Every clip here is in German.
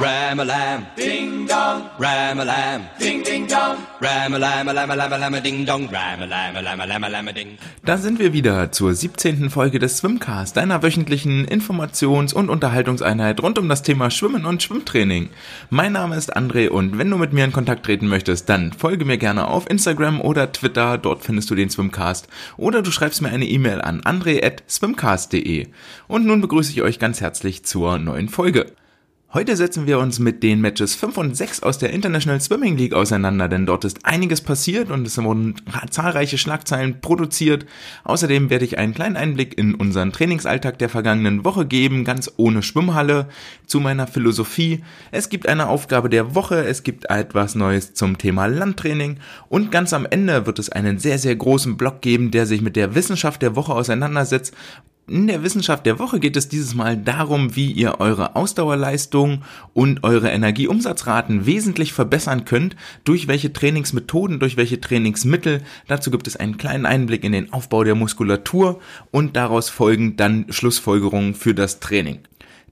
Ram-a-lam, ding dong. Ram-a-lam, ding ding dong. Ram-a-lam, a lam a lam a lam a ding dong. Ram-a-lam, a lam a lam a lam a ding. Da sind wir wieder zur 17. Folge des Swimcast, deiner wöchentlichen Informations- und Unterhaltungseinheit rund um das Thema Schwimmen und Schwimmtraining. Mein Name ist André und wenn du mit mir in Kontakt treten möchtest, dann folge mir gerne auf Instagram oder Twitter, dort findest du den Swimcast. Oder du schreibst mir eine E-Mail an andre.swimcast.de. Und nun begrüße ich euch ganz herzlich zur neuen Folge. Heute setzen wir uns mit den Matches 5 und 6 aus der International Swimming League auseinander, denn dort ist einiges passiert und es wurden zahlreiche Schlagzeilen produziert. Außerdem werde ich einen kleinen Einblick in unseren Trainingsalltag der vergangenen Woche geben, ganz ohne Schwimmhalle, zu meiner Philosophie. Es gibt eine Aufgabe der Woche, es gibt etwas Neues zum Thema Landtraining und ganz am Ende wird es einen sehr, sehr großen Block geben, der sich mit der Wissenschaft der Woche auseinandersetzt in der Wissenschaft der Woche geht es dieses Mal darum, wie ihr eure Ausdauerleistung und eure Energieumsatzraten wesentlich verbessern könnt, durch welche Trainingsmethoden, durch welche Trainingsmittel. Dazu gibt es einen kleinen Einblick in den Aufbau der Muskulatur und daraus folgen dann Schlussfolgerungen für das Training.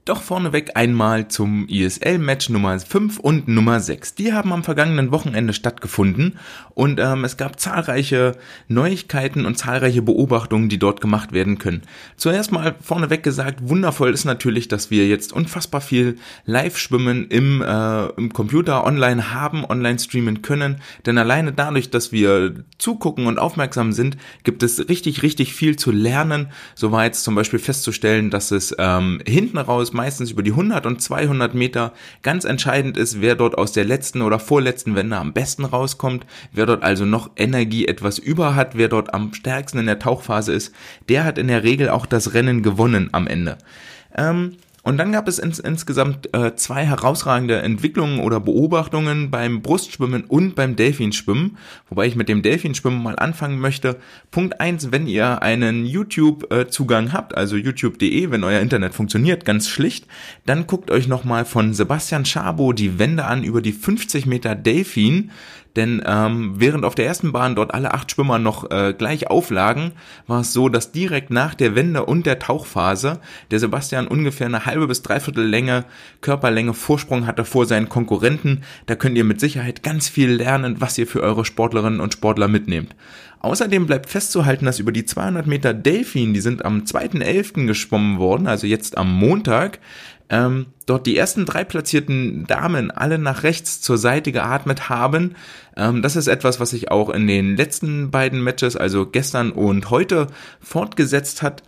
Doch vorneweg einmal zum ISL-Match Nummer 5 und Nummer 6. Die haben am vergangenen Wochenende stattgefunden und ähm, es gab zahlreiche Neuigkeiten und zahlreiche Beobachtungen, die dort gemacht werden können. Zuerst mal vorneweg gesagt, wundervoll ist natürlich, dass wir jetzt unfassbar viel Live-Schwimmen im, äh, im Computer online haben, online streamen können, denn alleine dadurch, dass wir zugucken und aufmerksam sind, gibt es richtig, richtig viel zu lernen. So zum Beispiel festzustellen, dass es ähm, hinten raus meistens über die 100 und 200 Meter. Ganz entscheidend ist, wer dort aus der letzten oder vorletzten Wende am besten rauskommt, wer dort also noch Energie etwas über hat, wer dort am stärksten in der Tauchphase ist, der hat in der Regel auch das Rennen gewonnen am Ende. Ähm, und dann gab es ins, insgesamt äh, zwei herausragende Entwicklungen oder Beobachtungen beim Brustschwimmen und beim Delfinschwimmen, wobei ich mit dem Delfinschwimmen mal anfangen möchte. Punkt eins: wenn ihr einen YouTube-Zugang habt, also youtube.de, wenn euer Internet funktioniert, ganz schlicht, dann guckt euch nochmal von Sebastian Schabo die Wende an über die 50 Meter Delfin. Denn ähm, während auf der ersten Bahn dort alle acht Schwimmer noch äh, gleich auflagen, war es so, dass direkt nach der Wende und der Tauchphase der Sebastian ungefähr eine halbe bis dreiviertel Länge Körperlänge Vorsprung hatte vor seinen Konkurrenten. Da könnt ihr mit Sicherheit ganz viel lernen, was ihr für eure Sportlerinnen und Sportler mitnehmt. Außerdem bleibt festzuhalten, dass über die 200 Meter Delfin, die sind am 2.11. geschwommen worden, also jetzt am Montag, ähm, dort die ersten drei platzierten Damen alle nach rechts zur Seite geatmet haben. Ähm, das ist etwas, was sich auch in den letzten beiden Matches, also gestern und heute, fortgesetzt hat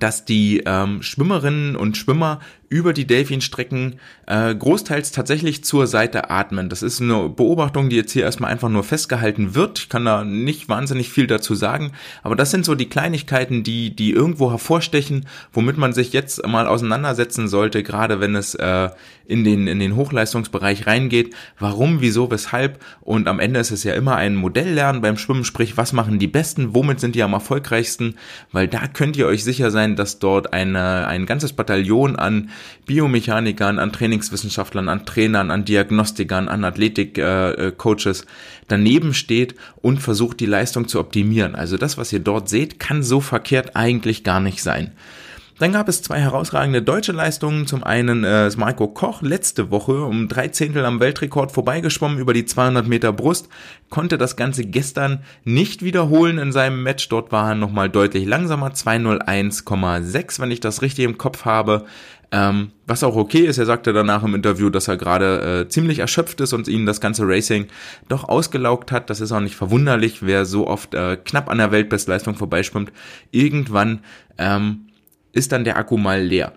dass die ähm, Schwimmerinnen und Schwimmer über die Delfinstrecken äh, großteils tatsächlich zur Seite atmen. Das ist eine Beobachtung, die jetzt hier erstmal einfach nur festgehalten wird. Ich kann da nicht wahnsinnig viel dazu sagen, aber das sind so die Kleinigkeiten, die, die irgendwo hervorstechen, womit man sich jetzt mal auseinandersetzen sollte, gerade wenn es äh, in, den, in den Hochleistungsbereich reingeht. Warum, wieso, weshalb und am Ende ist es ja immer ein Modelllernen beim Schwimmen, sprich, was machen die Besten, womit sind die am erfolgreichsten, weil da könnt ihr euch sicher sein, dass dort eine, ein ganzes Bataillon an Biomechanikern, an Trainingswissenschaftlern, an Trainern, an Diagnostikern, an Athletik-Coaches äh, daneben steht und versucht, die Leistung zu optimieren. Also das, was ihr dort seht, kann so verkehrt eigentlich gar nicht sein. Dann gab es zwei herausragende deutsche Leistungen. Zum einen äh, ist Marco Koch letzte Woche um drei Zehntel am Weltrekord vorbeigeschwommen über die 200 Meter Brust, konnte das Ganze gestern nicht wiederholen in seinem Match. Dort war er nochmal deutlich langsamer, 201,6, wenn ich das richtig im Kopf habe. Ähm, was auch okay ist, er sagte danach im Interview, dass er gerade äh, ziemlich erschöpft ist und ihn das ganze Racing doch ausgelaugt hat. Das ist auch nicht verwunderlich, wer so oft äh, knapp an der Weltbestleistung vorbeischwimmt. Irgendwann ähm, ist dann der Akku mal leer.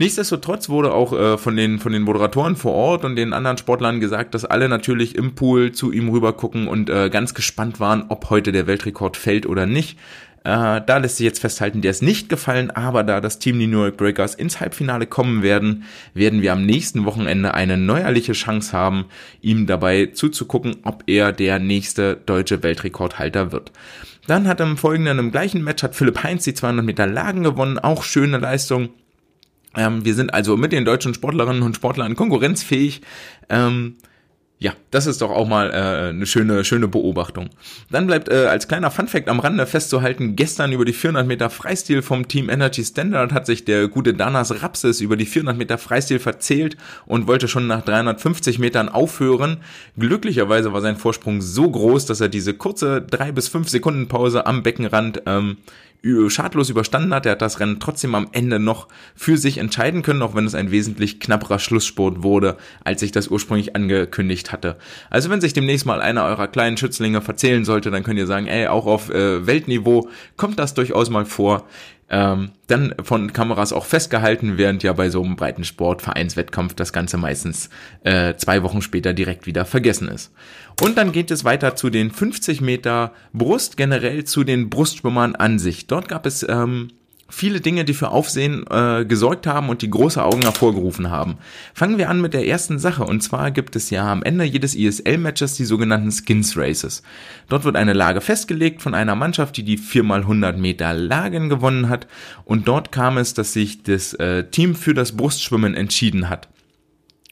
Nichtsdestotrotz wurde auch äh, von, den, von den Moderatoren vor Ort und den anderen Sportlern gesagt, dass alle natürlich im Pool zu ihm rüber gucken und äh, ganz gespannt waren, ob heute der Weltrekord fällt oder nicht. Äh, da lässt sich jetzt festhalten, der ist nicht gefallen, aber da das Team die New York Breakers ins Halbfinale kommen werden, werden wir am nächsten Wochenende eine neuerliche Chance haben, ihm dabei zuzugucken, ob er der nächste deutsche Weltrekordhalter wird. Dann hat im folgenden, im gleichen Match hat Philipp Heinz die 200 Meter Lagen gewonnen, auch schöne Leistung. Ähm, wir sind also mit den deutschen Sportlerinnen und Sportlern konkurrenzfähig. Ähm, Ja, das ist doch auch mal äh, eine schöne, schöne Beobachtung. Dann bleibt äh, als kleiner Funfact am Rande festzuhalten, gestern über die 400 Meter Freistil vom Team Energy Standard hat sich der gute Danas Rapses über die 400 Meter Freistil verzählt und wollte schon nach 350 Metern aufhören. Glücklicherweise war sein Vorsprung so groß, dass er diese kurze drei bis fünf Sekunden Pause am Beckenrand ähm, schadlos überstanden hat. Er hat das Rennen trotzdem am Ende noch für sich entscheiden können, auch wenn es ein wesentlich knapperer Schlusssport wurde, als ich das ursprünglich angekündigt hatte. Also wenn sich demnächst mal einer eurer kleinen Schützlinge verzählen sollte, dann könnt ihr sagen, ey, auch auf äh, Weltniveau kommt das durchaus mal vor ähm, dann von Kameras auch festgehalten, während ja bei so einem breiten Sportvereinswettkampf das Ganze meistens äh, zwei Wochen später direkt wieder vergessen ist. Und dann geht es weiter zu den 50 Meter Brust, generell zu den Brustschwimmern an sich. Dort gab es ähm, viele Dinge, die für Aufsehen äh, gesorgt haben und die große Augen hervorgerufen haben. Fangen wir an mit der ersten Sache und zwar gibt es ja am Ende jedes ISL-Matches die sogenannten Skins Races. Dort wird eine Lage festgelegt von einer Mannschaft, die die 4x100 Meter Lagen gewonnen hat und dort kam es, dass sich das äh, Team für das Brustschwimmen entschieden hat.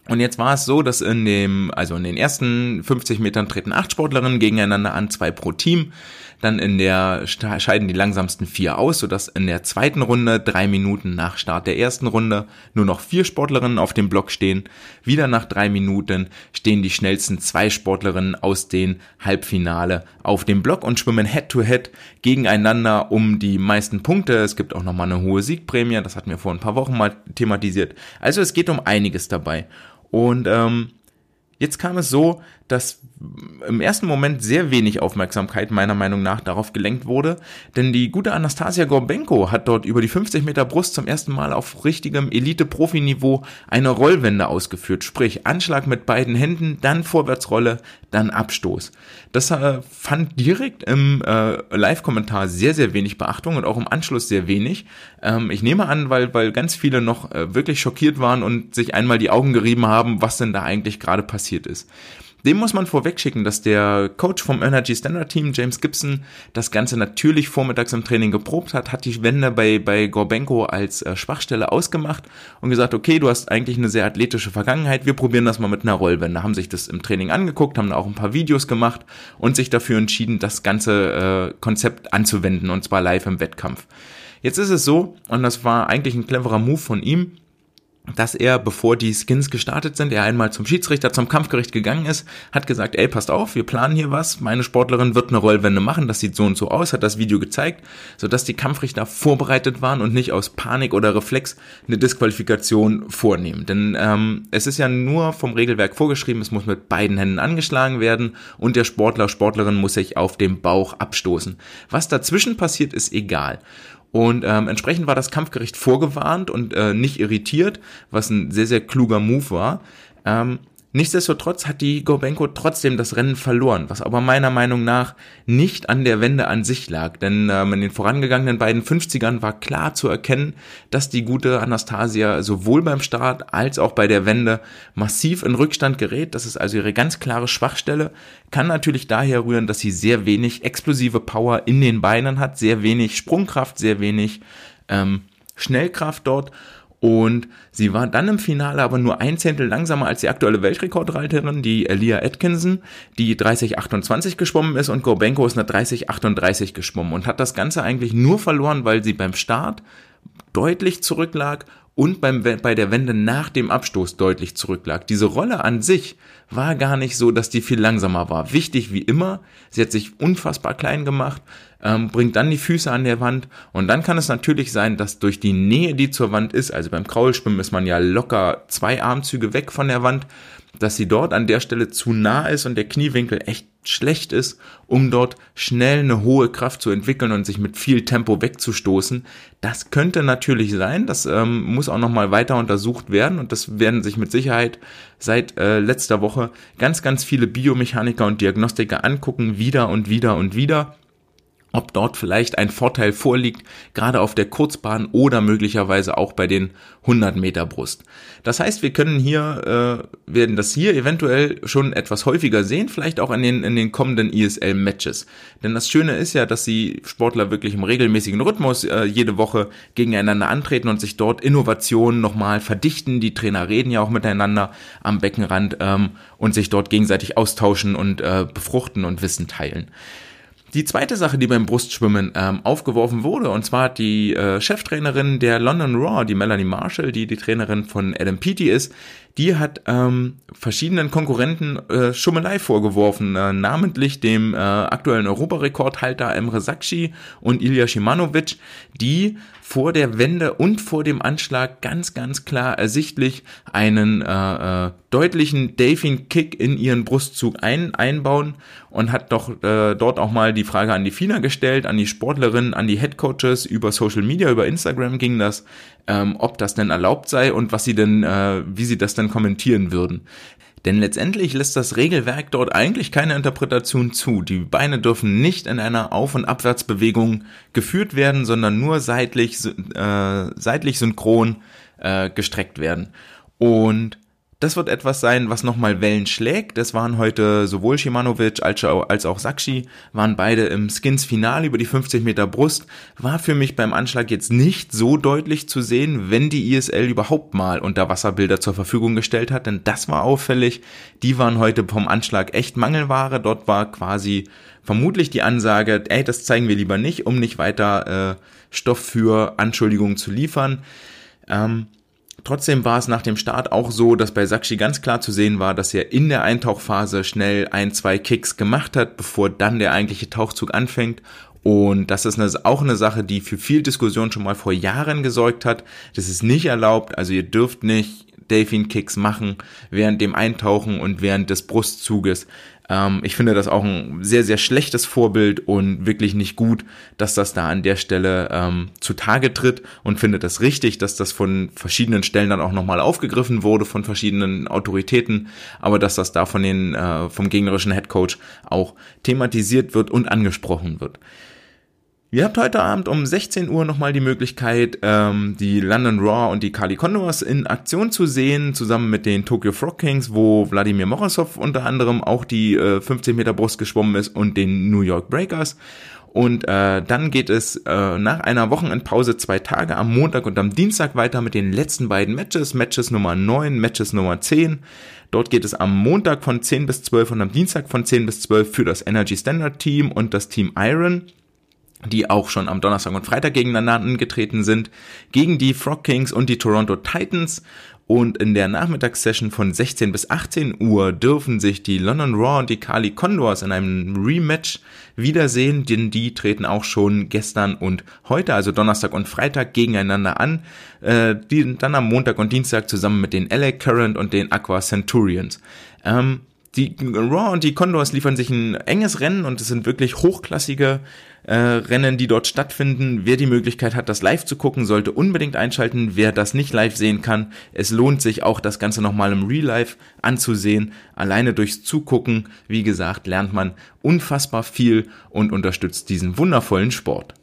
Und jetzt war es so, dass in dem, also in den ersten 50 Metern treten acht Sportlerinnen gegeneinander an, zwei pro Team. Dann in der scheiden die langsamsten vier aus, sodass in der zweiten Runde, drei Minuten nach Start der ersten Runde, nur noch vier Sportlerinnen auf dem Block stehen. Wieder nach drei Minuten stehen die schnellsten zwei Sportlerinnen aus den Halbfinale auf dem Block und schwimmen Head-to-Head -head gegeneinander um die meisten Punkte. Es gibt auch nochmal eine hohe Siegprämie, das hatten wir vor ein paar Wochen mal thematisiert. Also es geht um einiges dabei. Und ähm, jetzt kam es so, dass im ersten Moment sehr wenig Aufmerksamkeit meiner Meinung nach darauf gelenkt wurde, denn die gute Anastasia Gorbenko hat dort über die 50 Meter Brust zum ersten Mal auf richtigem Elite-Profi-Niveau eine Rollwende ausgeführt, sprich Anschlag mit beiden Händen, dann Vorwärtsrolle, dann Abstoß. Das äh, fand direkt im äh, Live-Kommentar sehr, sehr wenig Beachtung und auch im Anschluss sehr wenig. Ähm, ich nehme an, weil, weil ganz viele noch äh, wirklich schockiert waren und sich einmal die Augen gerieben haben, was denn da eigentlich gerade passiert ist. Dem muss man vorwegschicken, dass der Coach vom Energy Standard Team, James Gibson, das Ganze natürlich vormittags im Training geprobt hat, hat die Wende bei, bei Gorbenko als äh, Schwachstelle ausgemacht und gesagt, okay, du hast eigentlich eine sehr athletische Vergangenheit, wir probieren das mal mit einer Rollwende. Haben sich das im Training angeguckt, haben auch ein paar Videos gemacht und sich dafür entschieden, das ganze äh, Konzept anzuwenden und zwar live im Wettkampf. Jetzt ist es so, und das war eigentlich ein cleverer Move von ihm, dass er, bevor die Skins gestartet sind, er einmal zum Schiedsrichter, zum Kampfgericht gegangen ist, hat gesagt, ey, passt auf, wir planen hier was, meine Sportlerin wird eine Rollwende machen, das sieht so und so aus, hat das Video gezeigt, sodass die Kampfrichter vorbereitet waren und nicht aus Panik oder Reflex eine Disqualifikation vornehmen. Denn ähm, es ist ja nur vom Regelwerk vorgeschrieben, es muss mit beiden Händen angeschlagen werden und der Sportler, Sportlerin muss sich auf dem Bauch abstoßen. Was dazwischen passiert, ist egal. Und ähm, entsprechend war das Kampfgericht vorgewarnt und äh, nicht irritiert, was ein sehr, sehr kluger Move war. Ähm, Nichtsdestotrotz hat die Gorbenko trotzdem das Rennen verloren, was aber meiner Meinung nach nicht an der Wende an sich lag, denn ähm, in den vorangegangenen beiden 50ern war klar zu erkennen, dass die gute Anastasia sowohl beim Start als auch bei der Wende massiv in Rückstand gerät. Das ist also ihre ganz klare Schwachstelle, kann natürlich daher rühren, dass sie sehr wenig explosive Power in den Beinen hat, sehr wenig Sprungkraft, sehr wenig ähm, Schnellkraft dort und sie war dann im Finale aber nur ein Zehntel langsamer als die aktuelle Weltrekordreiterin, die Elia Atkinson, die 30,28 geschwommen ist und Gorbenko ist eine 30,38 geschwommen und hat das Ganze eigentlich nur verloren, weil sie beim Start deutlich zurücklag und beim, bei der Wende nach dem Abstoß deutlich zurücklag. Diese Rolle an sich war gar nicht so, dass die viel langsamer war. Wichtig wie immer, sie hat sich unfassbar klein gemacht, ähm, bringt dann die Füße an der Wand. Und dann kann es natürlich sein, dass durch die Nähe, die zur Wand ist, also beim Kraulschwimmen ist man ja locker zwei Armzüge weg von der Wand, dass sie dort an der Stelle zu nah ist und der Kniewinkel echt schlecht ist, um dort schnell eine hohe Kraft zu entwickeln und sich mit viel Tempo wegzustoßen. Das könnte natürlich sein, das ähm, muss auch nochmal weiter untersucht werden. Und das werden sich mit Sicherheit seit äh, letzter Woche ganz, ganz viele Biomechaniker und Diagnostiker angucken, wieder und wieder und wieder ob dort vielleicht ein Vorteil vorliegt, gerade auf der Kurzbahn oder möglicherweise auch bei den 100 Meter Brust. Das heißt, wir können hier, äh, werden das hier eventuell schon etwas häufiger sehen, vielleicht auch in den, in den kommenden ESL-Matches. Denn das Schöne ist ja, dass die Sportler wirklich im regelmäßigen Rhythmus äh, jede Woche gegeneinander antreten und sich dort Innovationen nochmal verdichten. Die Trainer reden ja auch miteinander am Beckenrand ähm, und sich dort gegenseitig austauschen und äh, befruchten und Wissen teilen. Die zweite Sache, die beim Brustschwimmen ähm, aufgeworfen wurde, und zwar die äh, Cheftrainerin der London Raw, die Melanie Marshall, die die Trainerin von Adam Peaty ist, die hat ähm, verschiedenen Konkurrenten äh, Schummelei vorgeworfen, äh, namentlich dem äh, aktuellen Europarekordhalter Emre Sakshi und Ilya Shimanovic, die vor der Wende und vor dem Anschlag ganz, ganz klar ersichtlich einen äh, äh, deutlichen Delfin-Kick in ihren Brustzug ein, einbauen und hat doch äh, dort auch mal die Frage an die FINA gestellt, an die Sportlerinnen, an die Headcoaches über Social Media, über Instagram ging das, ähm, ob das denn erlaubt sei und was sie denn, äh, wie sie das denn kommentieren würden. Denn letztendlich lässt das Regelwerk dort eigentlich keine Interpretation zu. Die Beine dürfen nicht in einer Auf- und Abwärtsbewegung geführt werden, sondern nur seitlich, äh, seitlich synchron äh, gestreckt werden. Und das wird etwas sein, was nochmal Wellen schlägt. Das waren heute sowohl Shimanovic als auch Sakshi, waren beide im Skins Finale über die 50 Meter Brust. War für mich beim Anschlag jetzt nicht so deutlich zu sehen, wenn die ISL überhaupt mal Unterwasserbilder zur Verfügung gestellt hat, denn das war auffällig. Die waren heute vom Anschlag echt Mangelware. Dort war quasi vermutlich die Ansage, ey, das zeigen wir lieber nicht, um nicht weiter äh, Stoff für Anschuldigungen zu liefern. Ähm, Trotzdem war es nach dem Start auch so, dass bei Sakshi ganz klar zu sehen war, dass er in der Eintauchphase schnell ein, zwei Kicks gemacht hat, bevor dann der eigentliche Tauchzug anfängt. Und das ist eine, auch eine Sache, die für viel Diskussion schon mal vor Jahren gesorgt hat. Das ist nicht erlaubt, also ihr dürft nicht Delfin-Kicks machen während dem Eintauchen und während des Brustzuges. Ähm, ich finde das auch ein sehr, sehr schlechtes Vorbild und wirklich nicht gut, dass das da an der Stelle ähm, zutage tritt und finde das richtig, dass das von verschiedenen Stellen dann auch nochmal aufgegriffen wurde, von verschiedenen Autoritäten, aber dass das da von den, äh, vom gegnerischen Headcoach auch thematisiert wird und angesprochen wird. Ihr habt heute Abend um 16 Uhr nochmal die Möglichkeit, ähm, die London Raw und die Kali Condors in Aktion zu sehen, zusammen mit den Tokyo Frog Kings, wo Wladimir Morozov unter anderem auch die äh, 15 Meter Brust geschwommen ist und den New York Breakers. Und äh, dann geht es äh, nach einer Wochenendpause zwei Tage am Montag und am Dienstag weiter mit den letzten beiden Matches, Matches Nummer 9, Matches Nummer 10. Dort geht es am Montag von 10 bis 12 und am Dienstag von 10 bis 12 für das Energy Standard Team und das Team Iron die auch schon am Donnerstag und Freitag gegeneinander angetreten sind, gegen die Frog Kings und die Toronto Titans. Und in der Nachmittagssession von 16 bis 18 Uhr dürfen sich die London Raw und die Kali Condors in einem Rematch wiedersehen, denn die treten auch schon gestern und heute, also Donnerstag und Freitag, gegeneinander an, äh, die dann am Montag und Dienstag zusammen mit den LA Current und den Aqua Centurions. Ähm, die Raw und die Condors liefern sich ein enges Rennen und es sind wirklich hochklassige äh, Rennen, die dort stattfinden. Wer die Möglichkeit hat, das live zu gucken, sollte unbedingt einschalten. Wer das nicht live sehen kann, es lohnt sich auch, das Ganze nochmal im Real Life anzusehen. Alleine durchs Zugucken, wie gesagt, lernt man unfassbar viel und unterstützt diesen wundervollen Sport.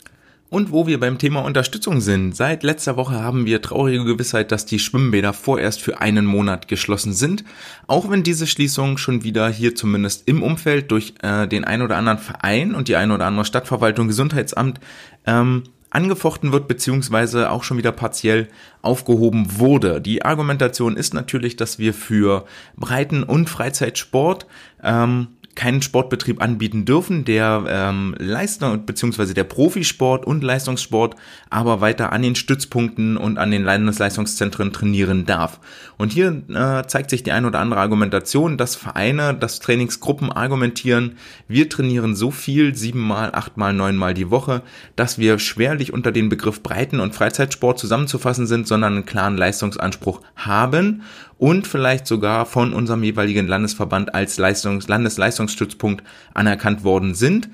Und wo wir beim Thema Unterstützung sind, seit letzter Woche haben wir traurige Gewissheit, dass die Schwimmbäder vorerst für einen Monat geschlossen sind. Auch wenn diese Schließung schon wieder hier zumindest im Umfeld durch äh, den ein oder anderen Verein und die ein oder andere Stadtverwaltung, Gesundheitsamt ähm, angefochten wird, beziehungsweise auch schon wieder partiell aufgehoben wurde. Die Argumentation ist natürlich, dass wir für Breiten- und Freizeitsport ähm, keinen Sportbetrieb anbieten dürfen, der ähm, Leistung bzw. der Profisport und Leistungssport aber weiter an den Stützpunkten und an den Landesleistungszentren trainieren darf. Und hier äh, zeigt sich die ein oder andere Argumentation, dass Vereine, dass Trainingsgruppen argumentieren, wir trainieren so viel, siebenmal, achtmal, neunmal die Woche, dass wir schwerlich unter den Begriff Breiten- und Freizeitsport zusammenzufassen sind, sondern einen klaren Leistungsanspruch haben und vielleicht sogar von unserem jeweiligen Landesverband als Leistungs Landesleistungsstützpunkt anerkannt worden sind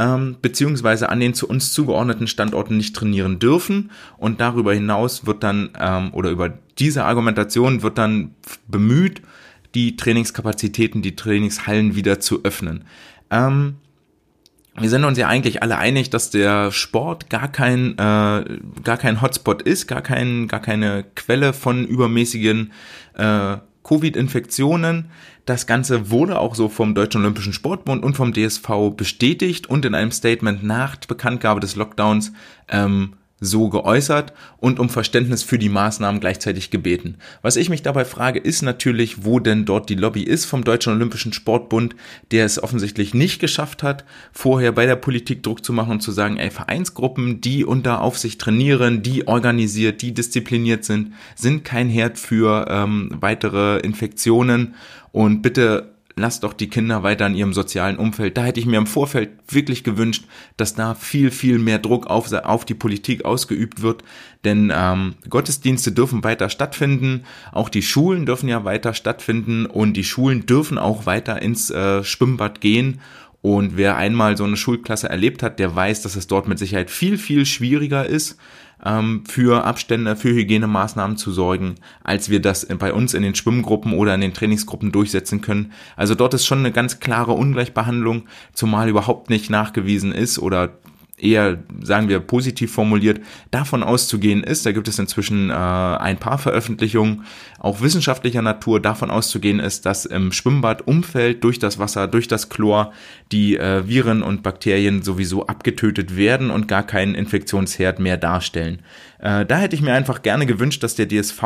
ähm, beziehungsweise an den zu uns zugeordneten Standorten nicht trainieren dürfen. Und darüber hinaus wird dann, ähm, oder über diese Argumentation wird dann bemüht, die Trainingskapazitäten, die Trainingshallen wieder zu öffnen. Ähm, wir sind uns ja eigentlich alle einig, dass der Sport gar kein äh, gar kein Hotspot ist, gar kein gar keine Quelle von übermäßigen äh, Covid-Infektionen. Das Ganze wurde auch so vom Deutschen Olympischen Sportbund und vom DSV bestätigt und in einem Statement nach Bekanntgabe des Lockdowns ähm, so geäußert und um Verständnis für die Maßnahmen gleichzeitig gebeten. Was ich mich dabei frage, ist natürlich, wo denn dort die Lobby ist vom Deutschen Olympischen Sportbund, der es offensichtlich nicht geschafft hat, vorher bei der Politik Druck zu machen und zu sagen, ey, Vereinsgruppen, die unter Aufsicht trainieren, die organisiert, die diszipliniert sind, sind kein Herd für ähm, weitere Infektionen und bitte lasst doch die Kinder weiter in ihrem sozialen Umfeld. Da hätte ich mir im Vorfeld wirklich gewünscht, dass da viel, viel mehr Druck auf, auf die Politik ausgeübt wird. Denn ähm, Gottesdienste dürfen weiter stattfinden, auch die Schulen dürfen ja weiter stattfinden und die Schulen dürfen auch weiter ins äh, Schwimmbad gehen. Und wer einmal so eine Schulklasse erlebt hat, der weiß, dass es dort mit Sicherheit viel, viel schwieriger ist ähm, für Abstände, für Hygienemaßnahmen zu sorgen, als wir das bei uns in den Schwimmgruppen oder in den Trainingsgruppen durchsetzen können. Also dort ist schon eine ganz klare Ungleichbehandlung, zumal überhaupt nicht nachgewiesen ist oder eher, sagen wir, positiv formuliert, davon auszugehen ist, da gibt es inzwischen äh, ein paar Veröffentlichungen, auch wissenschaftlicher Natur, davon auszugehen ist, dass im Schwimmbadumfeld durch das Wasser, durch das Chlor die äh, Viren und Bakterien sowieso abgetötet werden und gar keinen Infektionsherd mehr darstellen. Äh, da hätte ich mir einfach gerne gewünscht, dass der DSV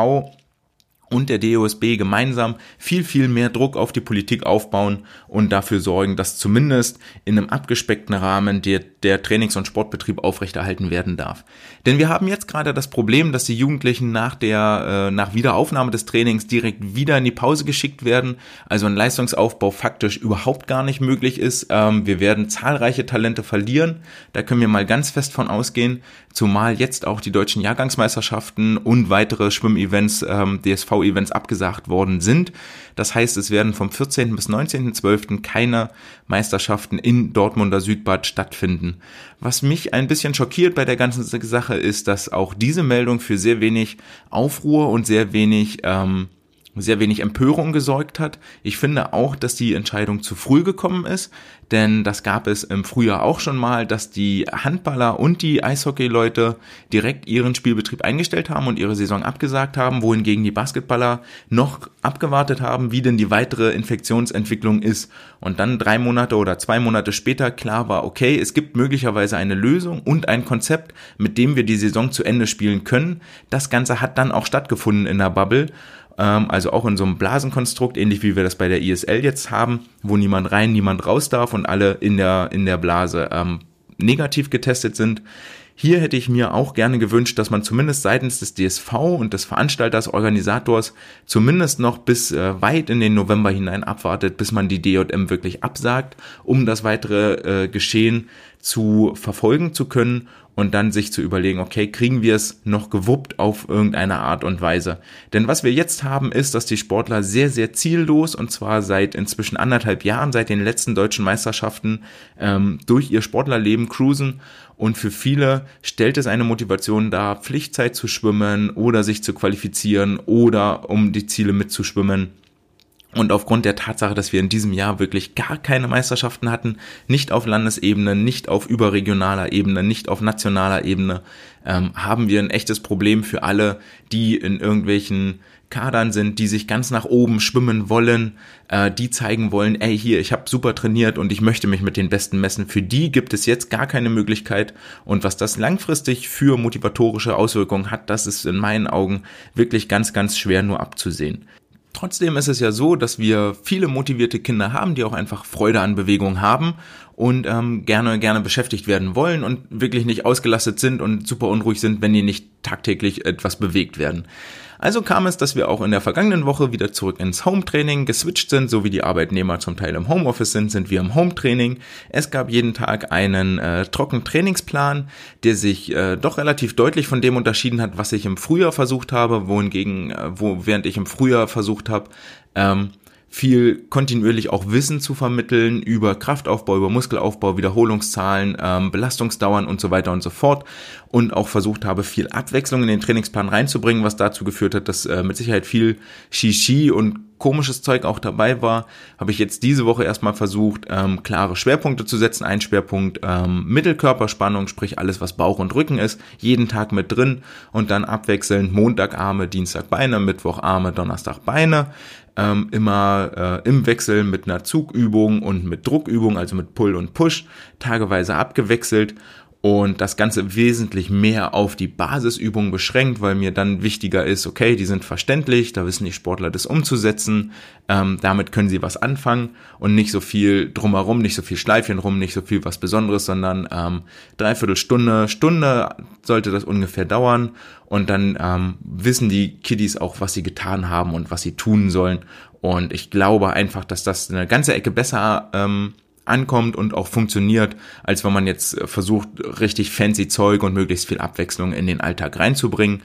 und der DOSB gemeinsam viel, viel mehr Druck auf die Politik aufbauen und dafür sorgen, dass zumindest in einem abgespeckten Rahmen der, der Trainings- und Sportbetrieb aufrechterhalten werden darf. Denn wir haben jetzt gerade das Problem, dass die Jugendlichen nach der, äh, nach Wiederaufnahme des Trainings direkt wieder in die Pause geschickt werden, also ein Leistungsaufbau faktisch überhaupt gar nicht möglich ist. Ähm, wir werden zahlreiche Talente verlieren, da können wir mal ganz fest von ausgehen, zumal jetzt auch die deutschen Jahrgangsmeisterschaften und weitere Schwimmevents ähm, DSV TV-Events abgesagt worden sind. Das heißt, es werden vom 14. bis 19.12. keine Meisterschaften in Dortmunder Südbad stattfinden. Was mich ein bisschen schockiert bei der ganzen Sache ist, dass auch diese Meldung für sehr wenig Aufruhr und sehr wenig ähm, sehr wenig Empörung gesorgt hat. Ich finde auch, dass die Entscheidung zu früh gekommen ist, denn das gab es im Frühjahr auch schon mal, dass die Handballer und die Eishockey-Leute direkt ihren Spielbetrieb eingestellt haben und ihre Saison abgesagt haben, wohingegen die Basketballer noch abgewartet haben, wie denn die weitere Infektionsentwicklung ist. Und dann drei Monate oder zwei Monate später klar war, okay, es gibt möglicherweise eine Lösung und ein Konzept, mit dem wir die Saison zu Ende spielen können. Das Ganze hat dann auch stattgefunden in der Bubble also auch in so einem Blasenkonstrukt, ähnlich wie wir das bei der ISL jetzt haben, wo niemand rein, niemand raus darf und alle in der, in der Blase ähm, negativ getestet sind. Hier hätte ich mir auch gerne gewünscht, dass man zumindest seitens des DSV und des Veranstalters, Organisators zumindest noch bis äh, weit in den November hinein abwartet, bis man die DJM wirklich absagt, um das weitere äh, Geschehen zu verfolgen zu können und dann sich zu überlegen, okay, kriegen wir es noch gewuppt auf irgendeine Art und Weise. Denn was wir jetzt haben, ist, dass die Sportler sehr, sehr ziellos und zwar seit inzwischen anderthalb Jahren, seit den letzten deutschen Meisterschaften, ähm, durch ihr Sportlerleben cruisen und für viele stellt es eine Motivation dar, Pflichtzeit zu schwimmen oder sich zu qualifizieren oder um die Ziele mitzuschwimmen und aufgrund der Tatsache, dass wir in diesem Jahr wirklich gar keine Meisterschaften hatten, nicht auf Landesebene, nicht auf überregionaler Ebene, nicht auf nationaler Ebene, ähm, haben wir ein echtes Problem für alle, die in irgendwelchen Kadern sind, die sich ganz nach oben schwimmen wollen, äh, die zeigen wollen, ey hier, ich habe super trainiert und ich möchte mich mit den Besten messen. Für die gibt es jetzt gar keine Möglichkeit. Und was das langfristig für motivatorische Auswirkungen hat, das ist in meinen Augen wirklich ganz, ganz schwer nur abzusehen. Trotzdem ist es ja so, dass wir viele motivierte Kinder haben, die auch einfach Freude an Bewegung haben und ähm, gerne gerne beschäftigt werden wollen und wirklich nicht ausgelastet sind und super unruhig sind, wenn die nicht tagtäglich etwas bewegt werden. Also kam es, dass wir auch in der vergangenen Woche wieder zurück ins Home-Training geswitcht sind, so wie die Arbeitnehmer zum Teil im Homeoffice sind, sind wir im Home-Training. Es gab jeden Tag einen äh, trockenen Trainingsplan, der sich äh, doch relativ deutlich von dem unterschieden hat, was ich im Frühjahr versucht habe, wohingegen, äh, wo während ich im Frühjahr versucht habe, ähm, viel kontinuierlich auch Wissen zu vermitteln über Kraftaufbau, über Muskelaufbau, Wiederholungszahlen, ähm, Belastungsdauern und so weiter und so fort und auch versucht habe, viel Abwechslung in den Trainingsplan reinzubringen, was dazu geführt hat, dass äh, mit Sicherheit viel Shishi und komisches Zeug auch dabei war, habe ich jetzt diese Woche erstmal versucht, ähm, klare Schwerpunkte zu setzen. Ein Schwerpunkt ähm, Mittelkörperspannung, sprich alles, was Bauch und Rücken ist, jeden Tag mit drin und dann abwechselnd Montag Arme, Dienstag Beine, Mittwoch Arme, Donnerstag Beine. Ähm, immer äh, im Wechsel mit einer Zugübung und mit Druckübung, also mit Pull und Push, tageweise abgewechselt und das Ganze wesentlich mehr auf die Basisübungen beschränkt, weil mir dann wichtiger ist, okay, die sind verständlich, da wissen die Sportler das umzusetzen, ähm, damit können sie was anfangen und nicht so viel drumherum, nicht so viel Schleifchen rum, nicht so viel was Besonderes, sondern ähm, dreiviertel Stunde, Stunde sollte das ungefähr dauern und dann ähm, wissen die Kiddies auch, was sie getan haben und was sie tun sollen und ich glaube einfach, dass das eine ganze Ecke besser ähm, ankommt und auch funktioniert, als wenn man jetzt äh, versucht, richtig fancy Zeug und möglichst viel Abwechslung in den Alltag reinzubringen.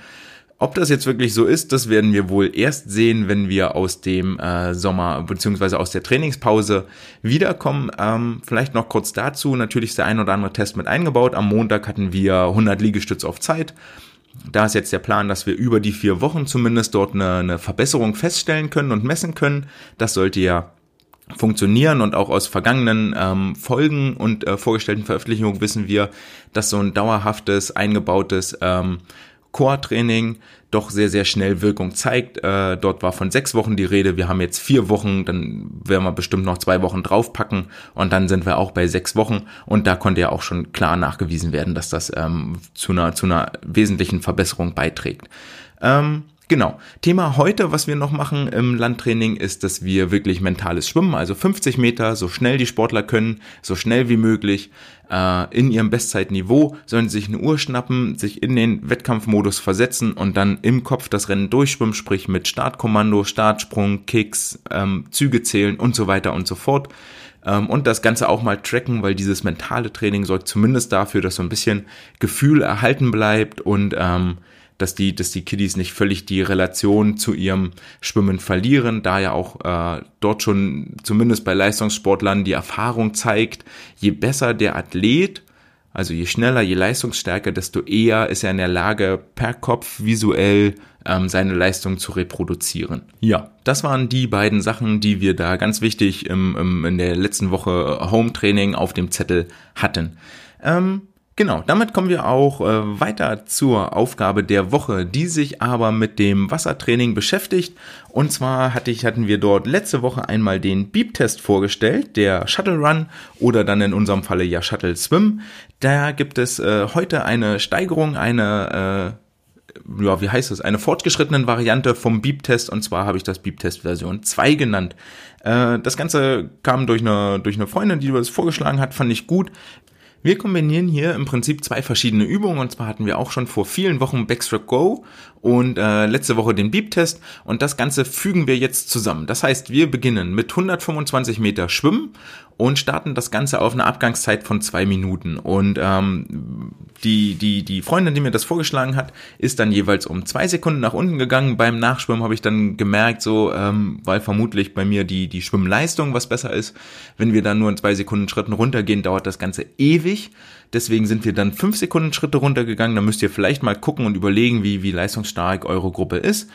Ob das jetzt wirklich so ist, das werden wir wohl erst sehen, wenn wir aus dem äh, Sommer beziehungsweise aus der Trainingspause wiederkommen. Ähm, vielleicht noch kurz dazu. Natürlich ist der ein oder andere Test mit eingebaut. Am Montag hatten wir 100 Liegestütze auf Zeit. Da ist jetzt der Plan, dass wir über die vier Wochen zumindest dort eine, eine Verbesserung feststellen können und messen können. Das sollte ja funktionieren und auch aus vergangenen ähm, Folgen und äh, vorgestellten Veröffentlichungen wissen wir, dass so ein dauerhaftes, eingebautes ähm, Core-Training doch sehr, sehr schnell Wirkung zeigt. Äh, dort war von sechs Wochen die Rede. Wir haben jetzt vier Wochen, dann werden wir bestimmt noch zwei Wochen draufpacken und dann sind wir auch bei sechs Wochen und da konnte ja auch schon klar nachgewiesen werden, dass das ähm, zu, einer, zu einer wesentlichen Verbesserung beiträgt. Ähm, Genau. Thema heute, was wir noch machen im Landtraining, ist, dass wir wirklich mentales Schwimmen, also 50 Meter, so schnell die Sportler können, so schnell wie möglich, äh, in ihrem Bestzeitniveau, sollen sich eine Uhr schnappen, sich in den Wettkampfmodus versetzen und dann im Kopf das Rennen durchschwimmen, sprich mit Startkommando, Startsprung, Kicks, ähm, Züge zählen und so weiter und so fort ähm, und das Ganze auch mal tracken, weil dieses mentale Training sorgt zumindest dafür, dass so ein bisschen Gefühl erhalten bleibt und ähm, dass die, dass die Kiddies nicht völlig die Relation zu ihrem Schwimmen verlieren, da ja auch äh, dort schon zumindest bei Leistungssportlern die Erfahrung zeigt, je besser der Athlet, also je schneller, je leistungsstärker, desto eher ist er in der Lage, per Kopf visuell ähm, seine Leistung zu reproduzieren. Ja, das waren die beiden Sachen, die wir da ganz wichtig im, im, in der letzten Woche Home Training auf dem Zettel hatten. Ähm, Genau, damit kommen wir auch äh, weiter zur Aufgabe der Woche, die sich aber mit dem Wassertraining beschäftigt. Und zwar hatte ich, hatten wir dort letzte Woche einmal den Beep-Test vorgestellt, der Shuttle Run oder dann in unserem Falle ja Shuttle Swim. Da gibt es äh, heute eine Steigerung, eine äh, ja, wie heißt es, eine fortgeschrittenen Variante vom Beep-Test und zwar habe ich das Beep-Test Version 2 genannt. Äh, das Ganze kam durch eine, durch eine Freundin, die das vorgeschlagen hat, fand ich gut. Wir kombinieren hier im Prinzip zwei verschiedene Übungen. Und zwar hatten wir auch schon vor vielen Wochen Backstroke Go und äh, letzte Woche den Beep-Test und das Ganze fügen wir jetzt zusammen. Das heißt, wir beginnen mit 125 Meter Schwimmen und starten das Ganze auf eine Abgangszeit von zwei Minuten. Und ähm, die, die, die Freundin, die mir das vorgeschlagen hat, ist dann jeweils um zwei Sekunden nach unten gegangen. Beim Nachschwimmen habe ich dann gemerkt, so, ähm, weil vermutlich bei mir die, die Schwimmleistung was besser ist. Wenn wir dann nur in zwei Sekunden Schritten runtergehen, dauert das Ganze ewig. Deswegen sind wir dann fünf Sekunden Schritte runtergegangen. Da müsst ihr vielleicht mal gucken und überlegen, wie, wie leistungsstark eure Gruppe ist.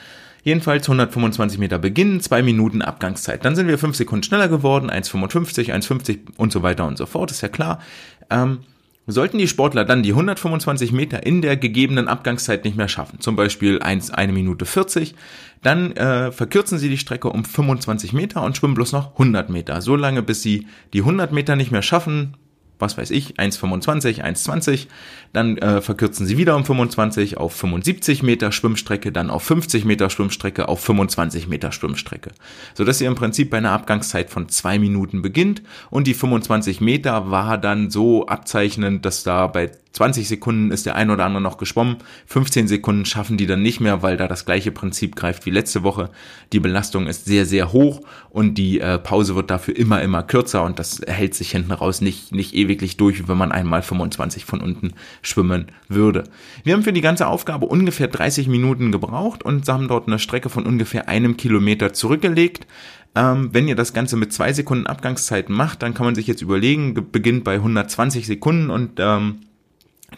Jedenfalls 125 Meter Beginn, zwei Minuten Abgangszeit. Dann sind wir fünf Sekunden schneller geworden, 1,55, 1,50 und so weiter und so fort, ist ja klar. Ähm, Sollten die Sportler dann die 125 Meter in der gegebenen Abgangszeit nicht mehr schaffen, zum Beispiel 1, 1 Minute 40, dann äh, verkürzen sie die Strecke um 25 Meter und schwimmen bloß noch 100 Meter. So lange, bis sie die 100 Meter nicht mehr schaffen, was weiß ich, 1,25, 1,20, dann äh, verkürzen sie wieder um 25 auf 75 Meter Schwimmstrecke, dann auf 50 Meter Schwimmstrecke, auf 25 Meter Schwimmstrecke. Sodass ihr im Prinzip bei einer Abgangszeit von zwei Minuten beginnt und die 25 Meter war dann so abzeichnend, dass da bei 20 Sekunden ist der ein oder andere noch geschwommen, 15 Sekunden schaffen die dann nicht mehr, weil da das gleiche Prinzip greift wie letzte Woche. Die Belastung ist sehr, sehr hoch und die äh, Pause wird dafür immer, immer kürzer und das hält sich hinten raus nicht, nicht ewiglich durch, wenn man einmal 25 von unten schwimmen würde. Wir haben für die ganze Aufgabe ungefähr 30 Minuten gebraucht und haben dort eine Strecke von ungefähr einem Kilometer zurückgelegt. Ähm, wenn ihr das Ganze mit zwei Sekunden Abgangszeit macht, dann kann man sich jetzt überlegen, beginnt bei 120 Sekunden und ähm,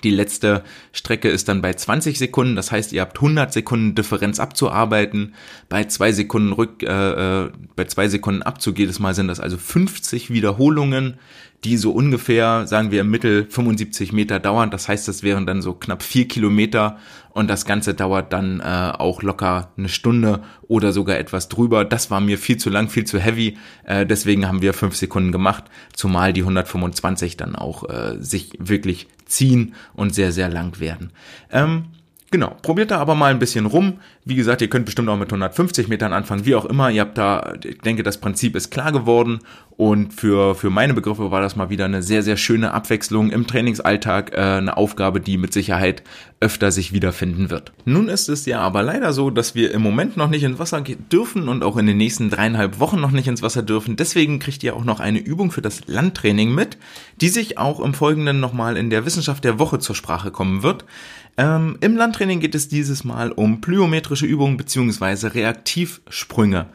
Die letzte Strecke ist dann bei 20 Sekunden, das heißt, ihr habt 100 Sekunden Differenz abzuarbeiten. Bei zwei Sekunden Rück, äh, äh, bei zwei Sekunden Abzug jedes Mal sind das also 50 Wiederholungen, die so ungefähr, sagen wir im Mittel 75 Meter dauern. Das heißt, das wären dann so knapp vier Kilometer und das Ganze dauert dann äh, auch locker eine Stunde oder sogar etwas drüber. Das war mir viel zu lang, viel zu heavy. Äh, deswegen haben wir fünf Sekunden gemacht, zumal die 125 dann auch äh, sich wirklich ziehen und sehr, sehr lang werden. Ähm, Genau, probiert da aber mal ein bisschen rum. Wie gesagt, ihr könnt bestimmt auch mit 150 Metern anfangen, wie auch immer. Ihr habt da, ich denke, das Prinzip ist klar geworden. Und für, für meine Begriffe war das mal wieder eine sehr, sehr schöne Abwechslung im Trainingsalltag. Äh, eine Aufgabe, die mit Sicherheit öfter sich wiederfinden wird. Nun ist es ja aber leider so, dass wir im Moment noch nicht ins Wasser dürfen und auch in den nächsten dreieinhalb Wochen noch nicht ins Wasser dürfen. Deswegen kriegt ihr auch noch eine Übung für das Landtraining mit, die sich auch im Folgenden nochmal in der Wissenschaft der Woche zur Sprache kommen wird. Ähm, Im Landtraining geht es dieses Mal um plyometrische Übungen beziehungsweise Reaktivsprünge.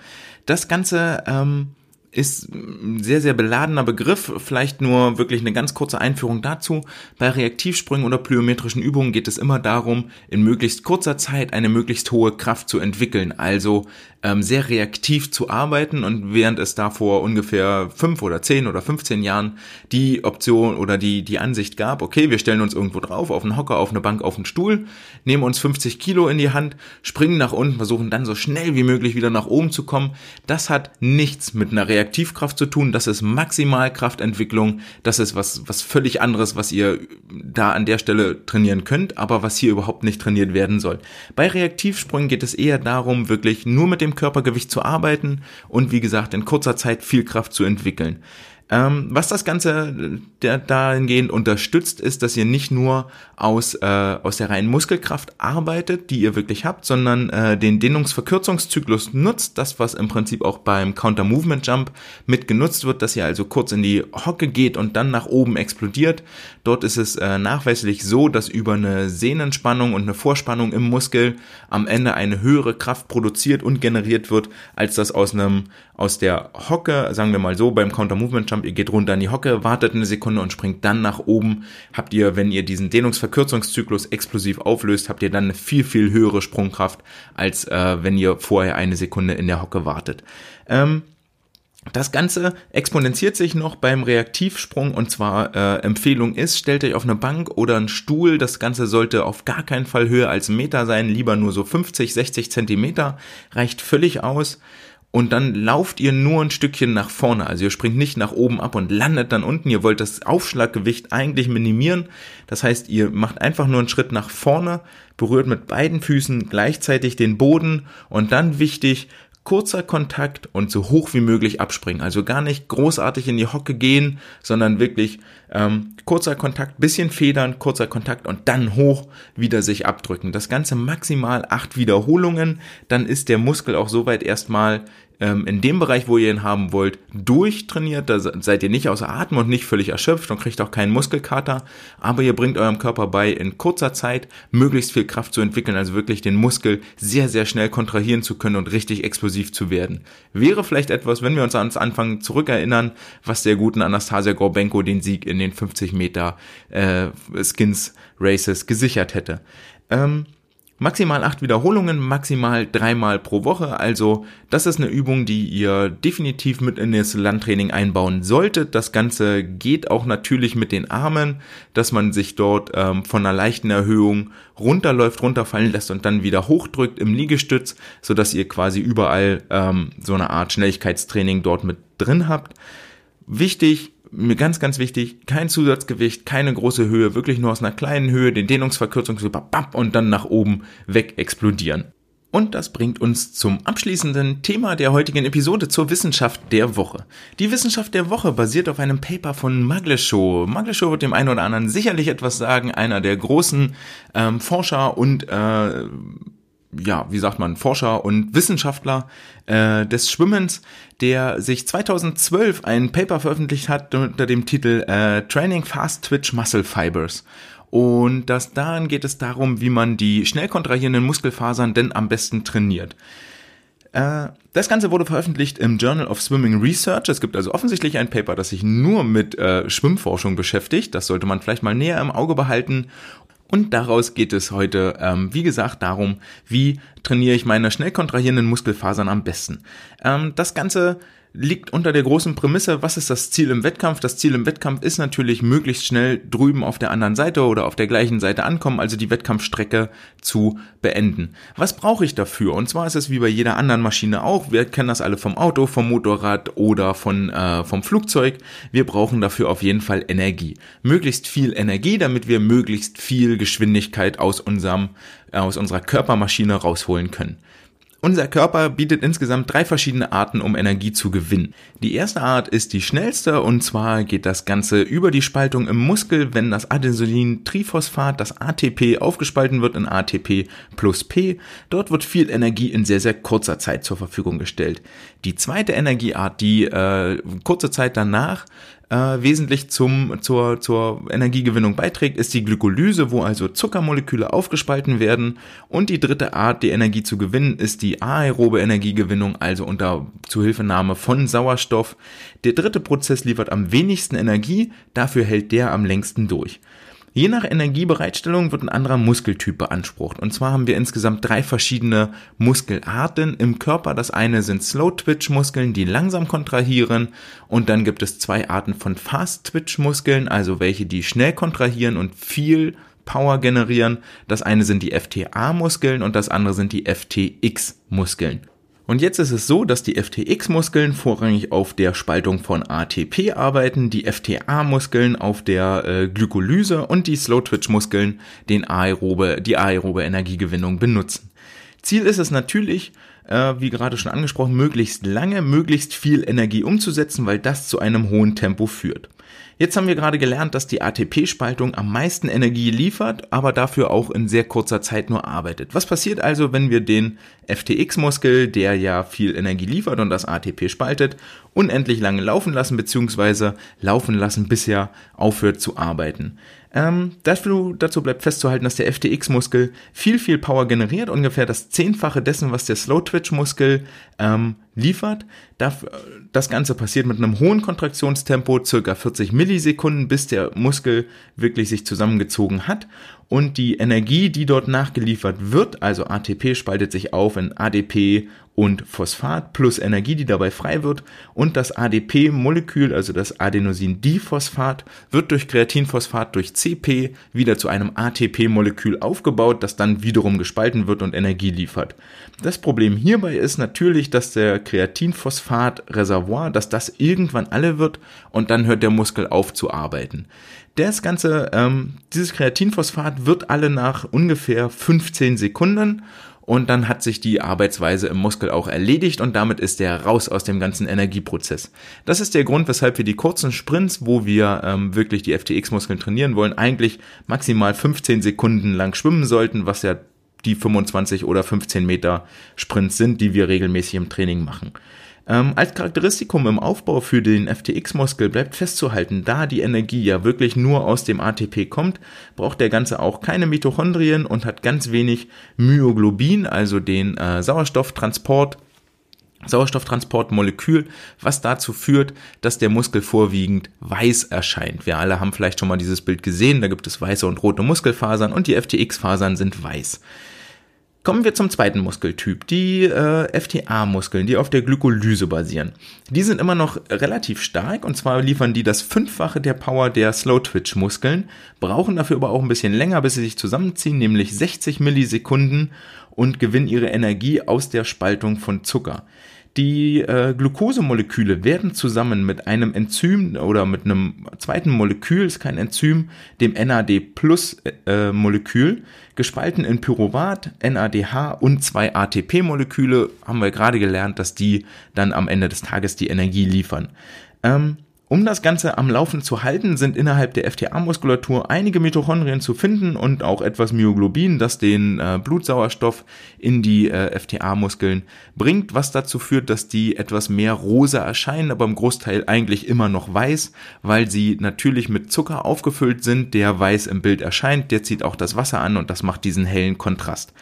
Das Ganze ähm, ist ein sehr, sehr beladener Begriff. Vielleicht nur wirklich eine ganz kurze Einführung dazu. Bei Reaktivsprüngen oder plyometrischen Übungen geht es immer darum, in möglichst kurzer Zeit eine möglichst hohe Kraft zu entwickeln. Also ähm, sehr reaktiv zu arbeiten und während es da vor ungefähr fünf oder zehn oder 15 Jahren die Option oder die, die Ansicht gab, okay, wir stellen uns irgendwo drauf, auf einen Hocker, auf eine Bank, auf einen Stuhl, nehmen uns 50 Kilo in die Hand, springen nach unten, versuchen dann so schnell wie möglich wieder nach oben zu kommen. Das hat nichts mit einer Reaktivkraft zu tun, das ist Maximalkraftentwicklung, das ist was, was völlig anderes, was ihr da an der Stelle trainieren könnt, aber was hier überhaupt nicht trainiert werden soll. Bei Reaktivsprüngen geht es eher darum, wirklich nur mit dem dem Körpergewicht zu arbeiten und wie gesagt in kurzer Zeit viel Kraft zu entwickeln. Ähm, was das Ganze der, dahingehend unterstützt, ist, dass ihr nicht nur aus, äh, aus der reinen Muskelkraft arbeitet, die ihr wirklich habt, sondern äh, den Dehnungsverkürzungszyklus nutzt, das was im Prinzip auch beim Counter Movement Jump mit genutzt wird, dass ihr also kurz in die Hocke geht und dann nach oben explodiert. Dort ist es äh, nachweislich so, dass über eine Sehnenspannung und eine Vorspannung im Muskel am Ende eine höhere Kraft produziert und generiert wird, als das aus einem aus der Hocke, sagen wir mal so, beim Counter Movement Jump, ihr geht runter in die Hocke, wartet eine Sekunde und springt dann nach oben, habt ihr, wenn ihr diesen Dehnungsverkürzungszyklus explosiv auflöst, habt ihr dann eine viel, viel höhere Sprungkraft, als äh, wenn ihr vorher eine Sekunde in der Hocke wartet. Ähm, das Ganze exponentiert sich noch beim Reaktivsprung und zwar äh, Empfehlung ist, stellt euch auf eine Bank oder einen Stuhl. Das Ganze sollte auf gar keinen Fall höher als ein Meter sein, lieber nur so 50, 60 Zentimeter, reicht völlig aus und dann lauft ihr nur ein Stückchen nach vorne. Also ihr springt nicht nach oben ab und landet dann unten. Ihr wollt das Aufschlaggewicht eigentlich minimieren. Das heißt, ihr macht einfach nur einen Schritt nach vorne, berührt mit beiden Füßen gleichzeitig den Boden und dann wichtig, kurzer Kontakt und so hoch wie möglich abspringen. Also gar nicht großartig in die Hocke gehen, sondern wirklich ähm, kurzer Kontakt, bisschen federn, kurzer Kontakt und dann hoch wieder sich abdrücken. Das Ganze maximal acht Wiederholungen, dann ist der Muskel auch soweit erstmal ähm, in dem Bereich, wo ihr ihn haben wollt, durchtrainiert. Da seid ihr nicht außer Atem und nicht völlig erschöpft und kriegt auch keinen Muskelkater. Aber ihr bringt eurem Körper bei, in kurzer Zeit möglichst viel Kraft zu entwickeln, also wirklich den Muskel sehr, sehr schnell kontrahieren zu können und richtig explosiv zu werden. Wäre vielleicht etwas, wenn wir uns ans Anfang zurückerinnern, was der guten Anastasia Gorbenko den Sieg in den 50 Meter äh, Skins Races gesichert hätte. Ähm, Maximal acht Wiederholungen, maximal dreimal pro Woche. Also das ist eine Übung, die ihr definitiv mit in das Landtraining einbauen solltet. Das Ganze geht auch natürlich mit den Armen, dass man sich dort ähm, von einer leichten Erhöhung runterläuft, runterfallen lässt und dann wieder hochdrückt im Liegestütz, so dass ihr quasi überall ähm, so eine Art Schnelligkeitstraining dort mit drin habt. Wichtig, mir ganz, ganz wichtig, kein Zusatzgewicht, keine große Höhe, wirklich nur aus einer kleinen Höhe den Dehnungsverkürzung und dann nach oben weg explodieren. Und das bringt uns zum abschließenden Thema der heutigen Episode zur Wissenschaft der Woche. Die Wissenschaft der Woche basiert auf einem Paper von Magleshow. Magleshow wird dem einen oder anderen sicherlich etwas sagen, einer der großen ähm, Forscher und äh, ja, wie sagt man, Forscher und Wissenschaftler äh, des Schwimmens, der sich 2012 ein Paper veröffentlicht hat unter dem Titel äh, Training Fast Twitch Muscle Fibers. Und das daran geht es darum, wie man die schnell kontrahierenden Muskelfasern denn am besten trainiert. Äh, Das Ganze wurde veröffentlicht im Journal of Swimming Research. Es gibt also offensichtlich ein Paper, das sich nur mit äh, Schwimmforschung beschäftigt. Das sollte man vielleicht mal näher im Auge behalten. Und daraus geht es heute, ähm, wie gesagt, darum, wie trainiere ich meine schnell kontrahierenden Muskelfasern am besten. Ähm, das Ganze liegt unter der großen Prämisse, was ist das Ziel im Wettkampf? Das Ziel im Wettkampf ist natürlich möglichst schnell drüben auf der anderen Seite oder auf der gleichen Seite ankommen, also die Wettkampfstrecke zu beenden. Was brauche ich dafür? Und zwar ist es wie bei jeder anderen Maschine auch. Wir kennen das alle vom Auto, vom Motorrad oder von, äh, vom Flugzeug. Wir brauchen dafür auf jeden Fall Energie. Möglichst viel Energie, damit wir möglichst viel Geschwindigkeit aus unserem, äh, aus unserer Körpermaschine rausholen können. Unser Körper bietet insgesamt drei verschiedene Arten, um Energie zu gewinnen. Die erste Art ist die schnellste und zwar geht das Ganze über die Spaltung im Muskel, wenn das Adenosintriphosphat, das ATP, aufgespalten wird in ATP plus P. Dort wird viel Energie in sehr, sehr kurzer Zeit zur Verfügung gestellt. Die zweite Energieart, die äh, kurze Zeit danach äh, wesentlich zum, zur, zur Energiegewinnung beiträgt, ist die Glykolyse, wo also Zuckermoleküle aufgespalten werden. Und die dritte Art, die Energie zu gewinnen, ist die aerobe Energiegewinnung, also unter Zuhilfenahme von Sauerstoff. Der dritte Prozess liefert am wenigsten Energie, dafür hält der am längsten durch. Je nach Energiebereitstellung wird ein anderer Muskeltyp beansprucht. Und zwar haben wir insgesamt drei verschiedene Muskelarten im Körper. Das eine sind Slow-Twitch-Muskeln, die langsam kontrahieren. Und dann gibt es zwei Arten von Fast-Twitch-Muskeln, also welche, die schnell kontrahieren und viel Power generieren. Das eine sind die FTA-Muskeln und das andere sind die FTX-Muskeln. Und jetzt ist es so, dass die FTX-Muskeln vorrangig auf der Spaltung von ATP arbeiten, die FTA-Muskeln auf der äh, Glykolyse und die Slow-Twitch-Muskeln den aerobe, die aerobe Energiegewinnung benutzen. Ziel ist es natürlich, äh, wie gerade schon angesprochen, möglichst lange, möglichst viel Energie umzusetzen, weil das zu einem hohen Tempo führt. Jetzt haben wir gerade gelernt, dass die ATP-Spaltung am meisten Energie liefert, aber dafür auch in sehr kurzer Zeit nur arbeitet. Was passiert also, wenn wir den FTX-Muskel, der ja viel Energie liefert und das ATP spaltet, unendlich lange laufen lassen bzw. laufen lassen, bis er aufhört zu arbeiten? Ähm, dazu, dazu bleibt festzuhalten, dass der FTX-Muskel viel, viel Power generiert, ungefähr das Zehnfache dessen, was der Slow-Twitch-Muskel ähm, liefert. Das Ganze passiert mit einem hohen Kontraktionstempo, circa 40 Millisekunden, bis der Muskel wirklich sich zusammengezogen hat und die Energie, die dort nachgeliefert wird, also ATP spaltet sich auf in ADP und Phosphat plus Energie, die dabei frei wird und das ADP-Molekül, also das Adenosin-Diphosphat, wird durch Kreatinphosphat durch CP wieder zu einem ATP-Molekül aufgebaut, das dann wiederum gespalten wird und Energie liefert. Das Problem hierbei ist natürlich, dass der Kreatinphosphat-Reservoir, dass das irgendwann alle wird und dann hört der Muskel auf zu arbeiten. Das Ganze, ähm, dieses Kreatinphosphat wird alle nach ungefähr 15 Sekunden und dann hat sich die Arbeitsweise im Muskel auch erledigt und damit ist der raus aus dem ganzen Energieprozess. Das ist der Grund, weshalb wir die kurzen Sprints, wo wir ähm, wirklich die FTX-Muskeln trainieren wollen, eigentlich maximal 15 Sekunden lang schwimmen sollten, was ja die 25 oder 15 Meter Sprints sind, die wir regelmäßig im Training machen. Ähm, als Charakteristikum im Aufbau für den FTX-Muskel bleibt festzuhalten, da die Energie ja wirklich nur aus dem ATP kommt, braucht der Ganze auch keine Mitochondrien und hat ganz wenig Myoglobin, also den äh, Sauerstofftransport Sauerstofftransportmolekül, was dazu führt, dass der Muskel vorwiegend weiß erscheint. Wir alle haben vielleicht schon mal dieses Bild gesehen, da gibt es weiße und rote Muskelfasern und die FTX-Fasern sind weiß. Kommen wir zum zweiten Muskeltyp, die äh, FTA-Muskeln, die auf der Glykolyse basieren. Die sind immer noch relativ stark und zwar liefern die das Fünffache der Power der Slow-Twitch-Muskeln, brauchen dafür aber auch ein bisschen länger, bis sie sich zusammenziehen, nämlich 60 Millisekunden und gewinnen ihre Energie aus der Spaltung von Zucker. Die äh, Glukosemoleküle werden zusammen mit einem Enzym oder mit einem zweiten Molekül, ist kein Enzym, dem NAD-Plus-Molekül, äh, gespalten in Pyruvat, NADH und zwei ATP-Moleküle, haben wir gerade gelernt, dass die dann am Ende des Tages die Energie liefern. Ähm, um das Ganze am Laufen zu halten, sind innerhalb der FTA-Muskulatur einige Mitochondrien zu finden und auch etwas Myoglobin, das den äh, Blutsauerstoff in die äh, FTA-Muskeln bringt, was dazu führt, dass die etwas mehr rosa erscheinen, aber im Großteil eigentlich immer noch weiß, weil sie natürlich mit Zucker aufgefüllt sind, der weiß im Bild erscheint, der zieht auch das Wasser an und das macht diesen hellen Kontrast.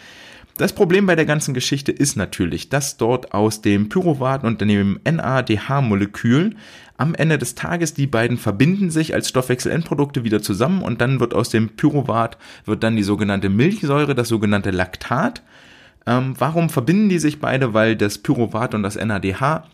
Das Problem bei der ganzen Geschichte ist natürlich, dass dort aus dem Pyruvat und dem NADH-Molekül am Ende des Tages die beiden verbinden sich als Stoffwechselendprodukte wieder zusammen und dann wird aus dem Pyruvat wird dann die sogenannte Milchsäure, das sogenannte Laktat. Ähm, warum verbinden die sich beide? Weil das Pyruvat und das NADH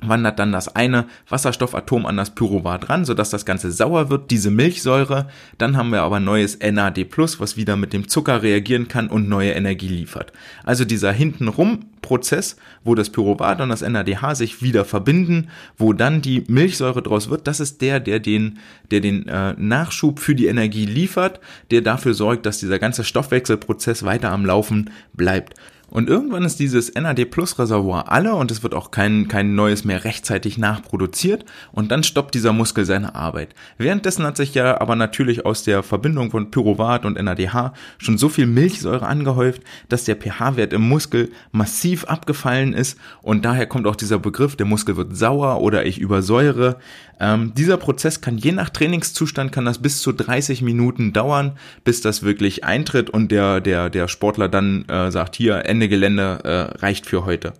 wandert dann das eine Wasserstoffatom an das Pyruvat ran, sodass das Ganze sauer wird, diese Milchsäure. Dann haben wir aber neues NAD+, was wieder mit dem Zucker reagieren kann und neue Energie liefert. Also dieser hintenrum Prozess, wo das Pyruvat und das NADH sich wieder verbinden, wo dann die Milchsäure draus wird, das ist der, der den, der den äh, Nachschub für die Energie liefert, der dafür sorgt, dass dieser ganze Stoffwechselprozess weiter am Laufen bleibt. Und irgendwann ist dieses NAD Plus Reservoir alle und es wird auch kein, kein neues mehr rechtzeitig nachproduziert und dann stoppt dieser Muskel seine Arbeit. Währenddessen hat sich ja aber natürlich aus der Verbindung von Pyruvat und NADH schon so viel Milchsäure angehäuft, dass der pH-Wert im Muskel massiv abgefallen ist und daher kommt auch dieser Begriff, der Muskel wird sauer oder ich übersäure. Ähm, dieser Prozess kann je nach Trainingszustand kann das bis zu 30 Minuten dauern, bis das wirklich eintritt und der, der, der Sportler dann äh, sagt, hier, Ende Gelände äh, reicht für heute.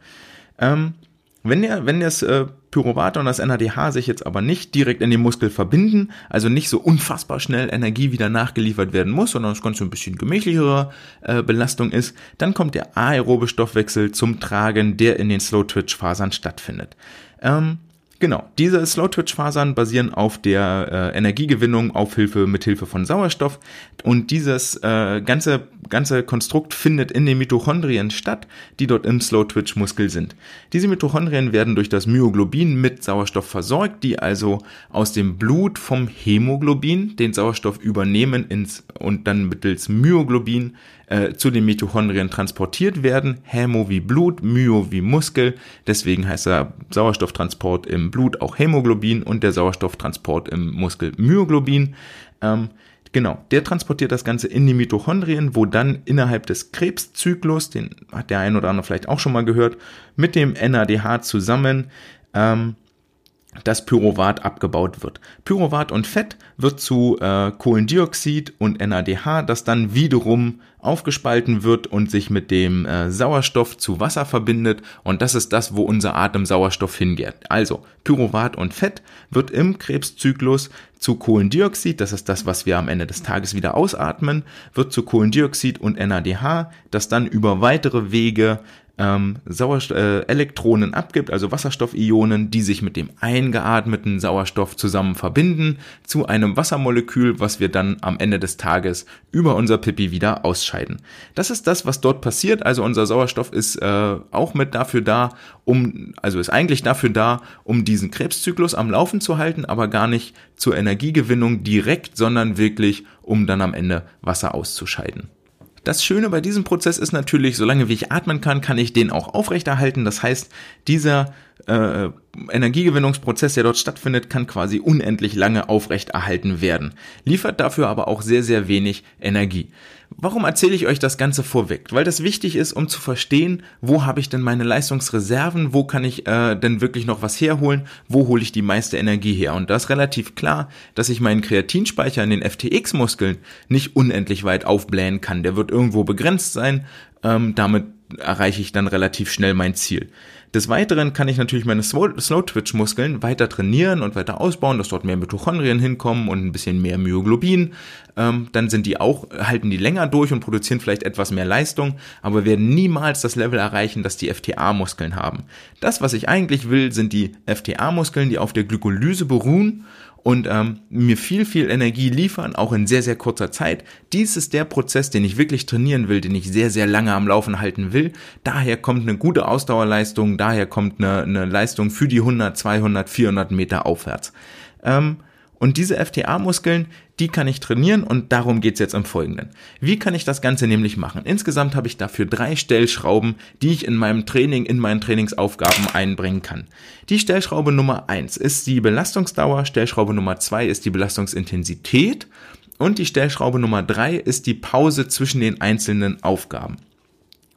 Ähm, wenn, der, wenn das äh, Pyruvat und das NADH sich jetzt aber nicht direkt in den Muskel verbinden, also nicht so unfassbar schnell Energie wieder nachgeliefert werden muss, sondern es ganz ein bisschen gemächlichere äh, Belastung ist, dann kommt der aerobe Stoffwechsel zum Tragen, der in den Slow-Twitch-Fasern stattfindet. Ähm, Genau, diese Slow-Twitch-Fasern basieren auf der äh, Energiegewinnung auf Hilfe mit Hilfe von Sauerstoff und dieses äh, ganze ganze Konstrukt findet in den Mitochondrien statt, die dort im Slow-Twitch-Muskel sind. Diese Mitochondrien werden durch das Myoglobin mit Sauerstoff versorgt, die also aus dem Blut vom Hämoglobin den Sauerstoff übernehmen ins und dann mittels Myoglobin äh, zu den Mitochondrien transportiert werden. Hämo wie Blut, Myo wie Muskel. Deswegen heißt der Sauerstofftransport im Blut auch Hämoglobin und der Sauerstofftransport im Muskel Myoglobin. Ähm, Genau, der transportiert das Ganze in die Mitochondrien, wo dann innerhalb des Krebszyklus, den hat der ein oder andere vielleicht auch schon mal gehört, mit dem NADH zusammen ähm, das Pyruvat abgebaut wird. Pyruvat und Fett wird zu äh, Kohlendioxid und NADH, das dann wiederum aufgespalten wird und sich mit dem äh, Sauerstoff zu Wasser verbindet und das ist das, wo unser Atem Sauerstoff hingeht. Also Pyruvat und Fett wird im Krebszyklus zu Kohlendioxid, das ist das, was wir am Ende des Tages wieder ausatmen, wird zu Kohlendioxid und NADH, das dann über weitere Wege ähm, Sauerstoff, äh, Elektronen abgibt, also Wasserstoffionen, die sich mit dem eingeatmeten Sauerstoff zusammen verbinden zu einem Wassermolekül, was wir dann am Ende des Tages über unser Pipi wieder ausscheiden. Das ist das, was dort passiert. Also unser Sauerstoff ist äh, auch mit dafür da, um, also ist eigentlich dafür da, um diesen Krebszyklus am Laufen zu halten, aber gar nicht zur Energiegewinnung direkt, sondern wirklich, um dann am Ende Wasser auszuscheiden. Das Schöne bei diesem Prozess ist natürlich, solange wie ich atmen kann, kann ich den auch aufrechterhalten. Das heißt, dieser äh, Energiegewinnungsprozess, der dort stattfindet, kann quasi unendlich lange aufrechterhalten werden, liefert dafür aber auch sehr, sehr wenig Energie. Warum erzähle ich euch das Ganze vorweg? Weil das wichtig ist, um zu verstehen, wo habe ich denn meine Leistungsreserven, wo kann ich äh, denn wirklich noch was herholen, wo hole ich die meiste Energie her. Und da ist relativ klar, dass ich meinen Kreatinspeicher in den FTX-Muskeln nicht unendlich weit aufblähen kann. Der wird irgendwo begrenzt sein, ähm, damit erreiche ich dann relativ schnell mein Ziel. Des Weiteren kann ich natürlich meine Slow-Twitch-Muskeln weiter trainieren und weiter ausbauen, dass dort mehr Mitochondrien hinkommen und ein bisschen mehr Myoglobin. Ähm, dann sind die auch, halten die länger durch und produzieren vielleicht etwas mehr Leistung, aber werden niemals das Level erreichen, das die FTA-Muskeln haben. Das, was ich eigentlich will, sind die FTA-Muskeln, die auf der Glykolyse beruhen und ähm, mir viel, viel Energie liefern, auch in sehr, sehr kurzer Zeit. Dies ist der Prozess, den ich wirklich trainieren will, den ich sehr, sehr lange am Laufen halten will. Daher kommt eine gute Ausdauerleistung, daher kommt eine, eine Leistung für die 100, 200, 400 Meter aufwärts. Ähm, und diese FTA-Muskeln, die kann ich trainieren und darum geht's jetzt im Folgenden. Wie kann ich das Ganze nämlich machen? Insgesamt habe ich dafür drei Stellschrauben, die ich in meinem Training, in meinen Trainingsaufgaben einbringen kann. Die Stellschraube Nummer eins ist die Belastungsdauer, Stellschraube Nummer zwei ist die Belastungsintensität und die Stellschraube Nummer drei ist die Pause zwischen den einzelnen Aufgaben.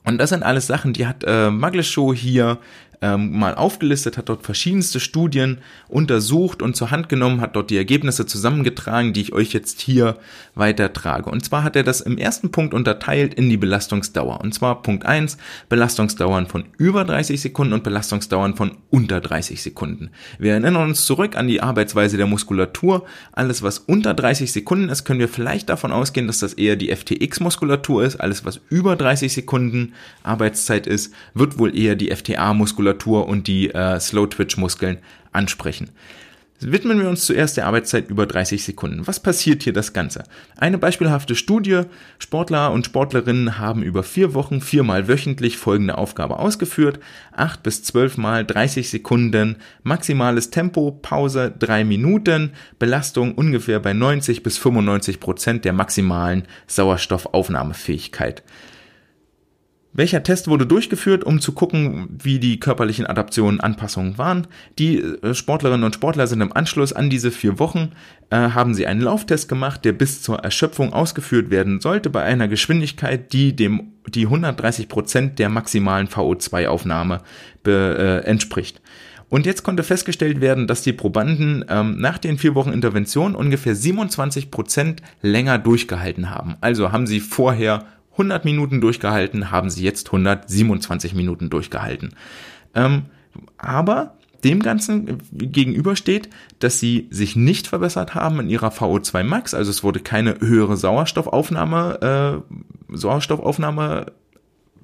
Und das sind alles Sachen, die hat äh, Magleshow hier ähm, mal aufgelistet, hat dort verschiedenste Studien untersucht und zur Hand genommen, hat dort die Ergebnisse zusammengetragen, die ich euch jetzt hier weitertrage. Und zwar hat er das im ersten Punkt unterteilt in die Belastungsdauer. Und zwar Punkt eins Belastungsdauern von über 30 Sekunden und Belastungsdauern von unter 30 Sekunden. Wir erinnern uns zurück an die Arbeitsweise der Muskulatur. Alles, was unter 30 Sekunden ist, können wir vielleicht davon ausgehen, dass das eher die FTX-Muskulatur ist. Alles, was über 30 Sekunden Arbeitszeit ist, wird wohl eher die FTA-Muskulatur und die äh, Slow-Twitch-Muskeln ansprechen. Widmen wir uns zuerst der Arbeitszeit über 30 Sekunden. Was passiert hier das Ganze? Eine beispielhafte Studie. Sportler und Sportlerinnen haben über vier Wochen viermal wöchentlich folgende Aufgabe ausgeführt. Acht bis zwölf Mal 30 Sekunden, maximales Tempo, Pause drei Minuten, Belastung ungefähr bei 90 bis 95 Prozent der maximalen Sauerstoffaufnahmefähigkeit. Welcher Test wurde durchgeführt, um zu gucken, wie die körperlichen Adaptionen, Anpassungen waren? Die äh, Sportlerinnen und Sportler sind im Anschluss an diese vier Wochen, äh, haben sie einen Lauftest gemacht, der bis zur Erschöpfung ausgeführt werden sollte bei einer Geschwindigkeit, die dem die 130 Prozent der maximalen VO2-Aufnahme äh, entspricht. Und jetzt konnte festgestellt werden, dass die Probanden ähm, nach den vier Wochen Intervention ungefähr 27 Prozent länger durchgehalten haben. Also haben sie vorher 100 Minuten durchgehalten, haben sie jetzt 127 Minuten durchgehalten. Ähm, aber dem Ganzen gegenübersteht, dass sie sich nicht verbessert haben in ihrer VO2 Max, also es wurde keine höhere Sauerstoffaufnahme, äh, Sauerstoffaufnahme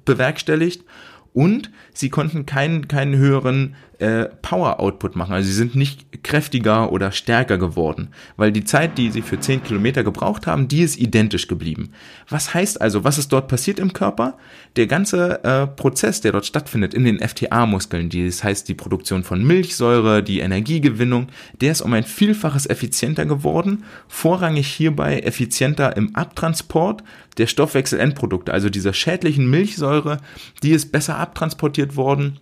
bewerkstelligt und sie konnten keinen, keinen höheren äh, Power-Output machen. Also sie sind nicht kräftiger oder stärker geworden, weil die Zeit, die sie für 10 Kilometer gebraucht haben, die ist identisch geblieben. Was heißt also, was ist dort passiert im Körper? Der ganze äh, Prozess, der dort stattfindet in den FTA-Muskeln, das heißt die Produktion von Milchsäure, die Energiegewinnung, der ist um ein Vielfaches effizienter geworden, vorrangig hierbei effizienter im Abtransport der Stoffwechselendprodukte, also dieser schädlichen Milchsäure, die ist besser abtransportiert worden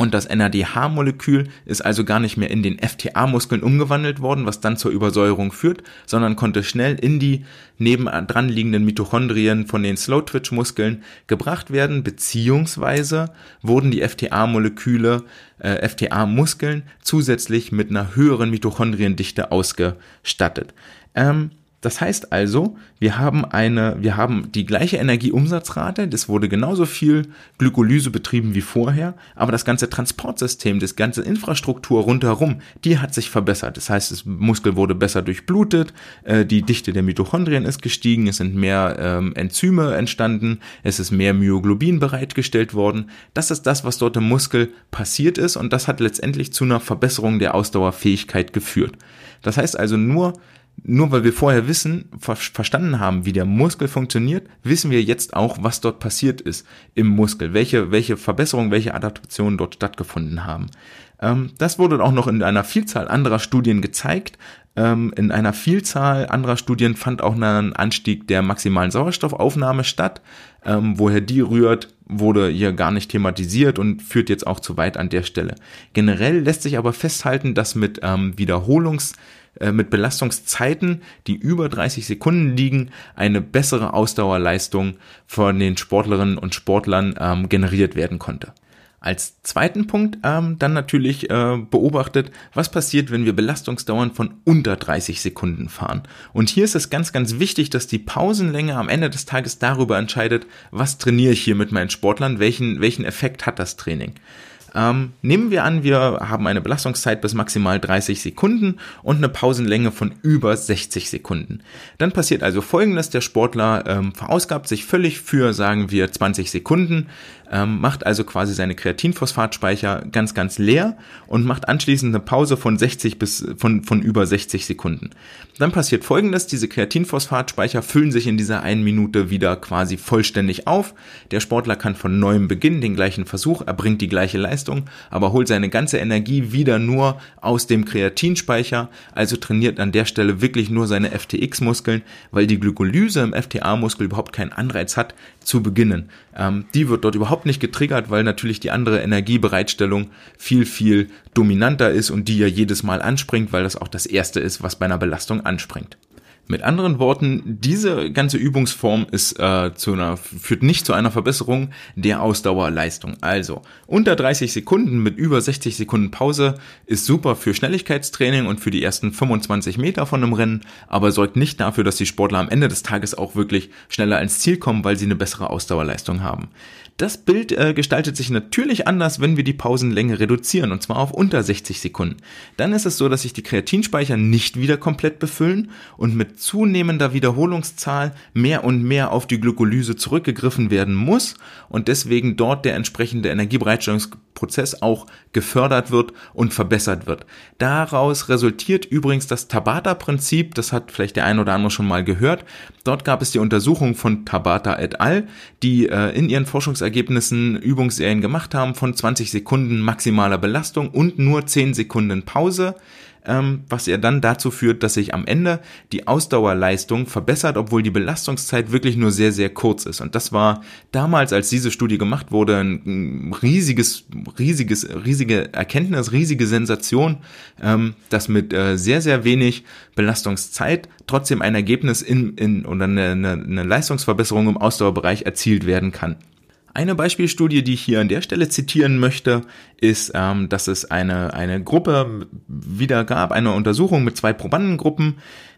und das NADH-Molekül ist also gar nicht mehr in den FTA-Muskeln umgewandelt worden, was dann zur Übersäuerung führt, sondern konnte schnell in die nebendran liegenden Mitochondrien von den Slow-Twitch-Muskeln gebracht werden, beziehungsweise wurden die FTA-Moleküle, äh, FTA-Muskeln zusätzlich mit einer höheren Mitochondriendichte ausgestattet. Ähm, das heißt also, wir haben eine, wir haben die gleiche Energieumsatzrate, das wurde genauso viel Glykolyse betrieben wie vorher, aber das ganze Transportsystem, das ganze Infrastruktur rundherum, die hat sich verbessert. Das heißt, das Muskel wurde besser durchblutet, äh, die Dichte der Mitochondrien ist gestiegen, es sind mehr ähm, Enzyme entstanden, es ist mehr Myoglobin bereitgestellt worden. Das ist das, was dort im Muskel passiert ist und das hat letztendlich zu einer Verbesserung der Ausdauerfähigkeit geführt. Das heißt also nur nur weil wir vorher wissen, ver verstanden haben, wie der Muskel funktioniert, wissen wir jetzt auch, was dort passiert ist im Muskel, welche, welche Verbesserungen, welche Adaptationen dort stattgefunden haben. Ähm, das wurde auch noch in einer Vielzahl anderer Studien gezeigt. Ähm, in einer Vielzahl anderer Studien fand auch ein Anstieg der maximalen Sauerstoffaufnahme statt. Ähm, woher die rührt, wurde hier gar nicht thematisiert und führt jetzt auch zu weit an der Stelle. Generell lässt sich aber festhalten, dass mit ähm, Wiederholungs mit Belastungszeiten, die über 30 Sekunden liegen, eine bessere Ausdauerleistung von den Sportlerinnen und Sportlern ähm, generiert werden konnte. Als zweiten Punkt ähm, dann natürlich äh, beobachtet, was passiert, wenn wir Belastungsdauern von unter 30 Sekunden fahren. Und hier ist es ganz, ganz wichtig, dass die Pausenlänge am Ende des Tages darüber entscheidet, was trainiere ich hier mit meinen Sportlern, welchen, welchen Effekt hat das Training. Ähm, nehmen wir an, wir haben eine Belastungszeit bis maximal 30 Sekunden und eine Pausenlänge von über 60 Sekunden. Dann passiert also folgendes, der Sportler ähm, verausgabt sich völlig für, sagen wir, 20 Sekunden, ähm, macht also quasi seine Kreatinphosphatspeicher ganz, ganz leer und macht anschließend eine Pause von 60 bis von, von über 60 Sekunden. Dann passiert folgendes, diese Kreatinphosphatspeicher füllen sich in dieser einen Minute wieder quasi vollständig auf. Der Sportler kann von neuem beginnen, den gleichen Versuch, er bringt die gleiche Leistung, aber holt seine ganze Energie wieder nur aus dem Kreatinspeicher, also trainiert an der Stelle wirklich nur seine FTX-Muskeln, weil die Glykolyse im FTA-Muskel überhaupt keinen Anreiz hat, zu beginnen. Ähm, die wird dort überhaupt nicht getriggert, weil natürlich die andere Energiebereitstellung viel, viel dominanter ist und die ja jedes Mal anspringt, weil das auch das erste ist, was bei einer Belastung anspringt. Mit anderen Worten, diese ganze Übungsform ist äh, zu einer, führt nicht zu einer Verbesserung der Ausdauerleistung. Also unter 30 Sekunden mit über 60 Sekunden Pause ist super für Schnelligkeitstraining und für die ersten 25 Meter von einem Rennen, aber sorgt nicht dafür, dass die Sportler am Ende des Tages auch wirklich schneller ins Ziel kommen, weil sie eine bessere Ausdauerleistung haben. Das Bild äh, gestaltet sich natürlich anders, wenn wir die Pausenlänge reduzieren, und zwar auf unter 60 Sekunden. Dann ist es so, dass sich die Kreatinspeicher nicht wieder komplett befüllen und mit zunehmender Wiederholungszahl mehr und mehr auf die Glykolyse zurückgegriffen werden muss und deswegen dort der entsprechende Energiebereitstellungsprozess auch gefördert wird und verbessert wird. Daraus resultiert übrigens das Tabata-Prinzip, das hat vielleicht der ein oder andere schon mal gehört. Dort gab es die Untersuchung von Tabata et al., die äh, in ihren Forschungsergebnissen Übungsserien gemacht haben von 20 Sekunden maximaler Belastung und nur 10 Sekunden Pause ähm, was ja dann dazu führt, dass sich am Ende die Ausdauerleistung verbessert, obwohl die Belastungszeit wirklich nur sehr, sehr kurz ist. Und das war damals, als diese Studie gemacht wurde, ein riesiges, riesiges, riesige Erkenntnis, riesige Sensation, ähm, dass mit äh, sehr, sehr wenig Belastungszeit trotzdem ein Ergebnis in, in oder eine, eine, eine Leistungsverbesserung im Ausdauerbereich erzielt werden kann. Eine Beispielstudie, die ich hier an der Stelle zitieren möchte, ist, ähm, dass es eine, eine Gruppe wieder gab, eine Untersuchung mit zwei Probandengruppen,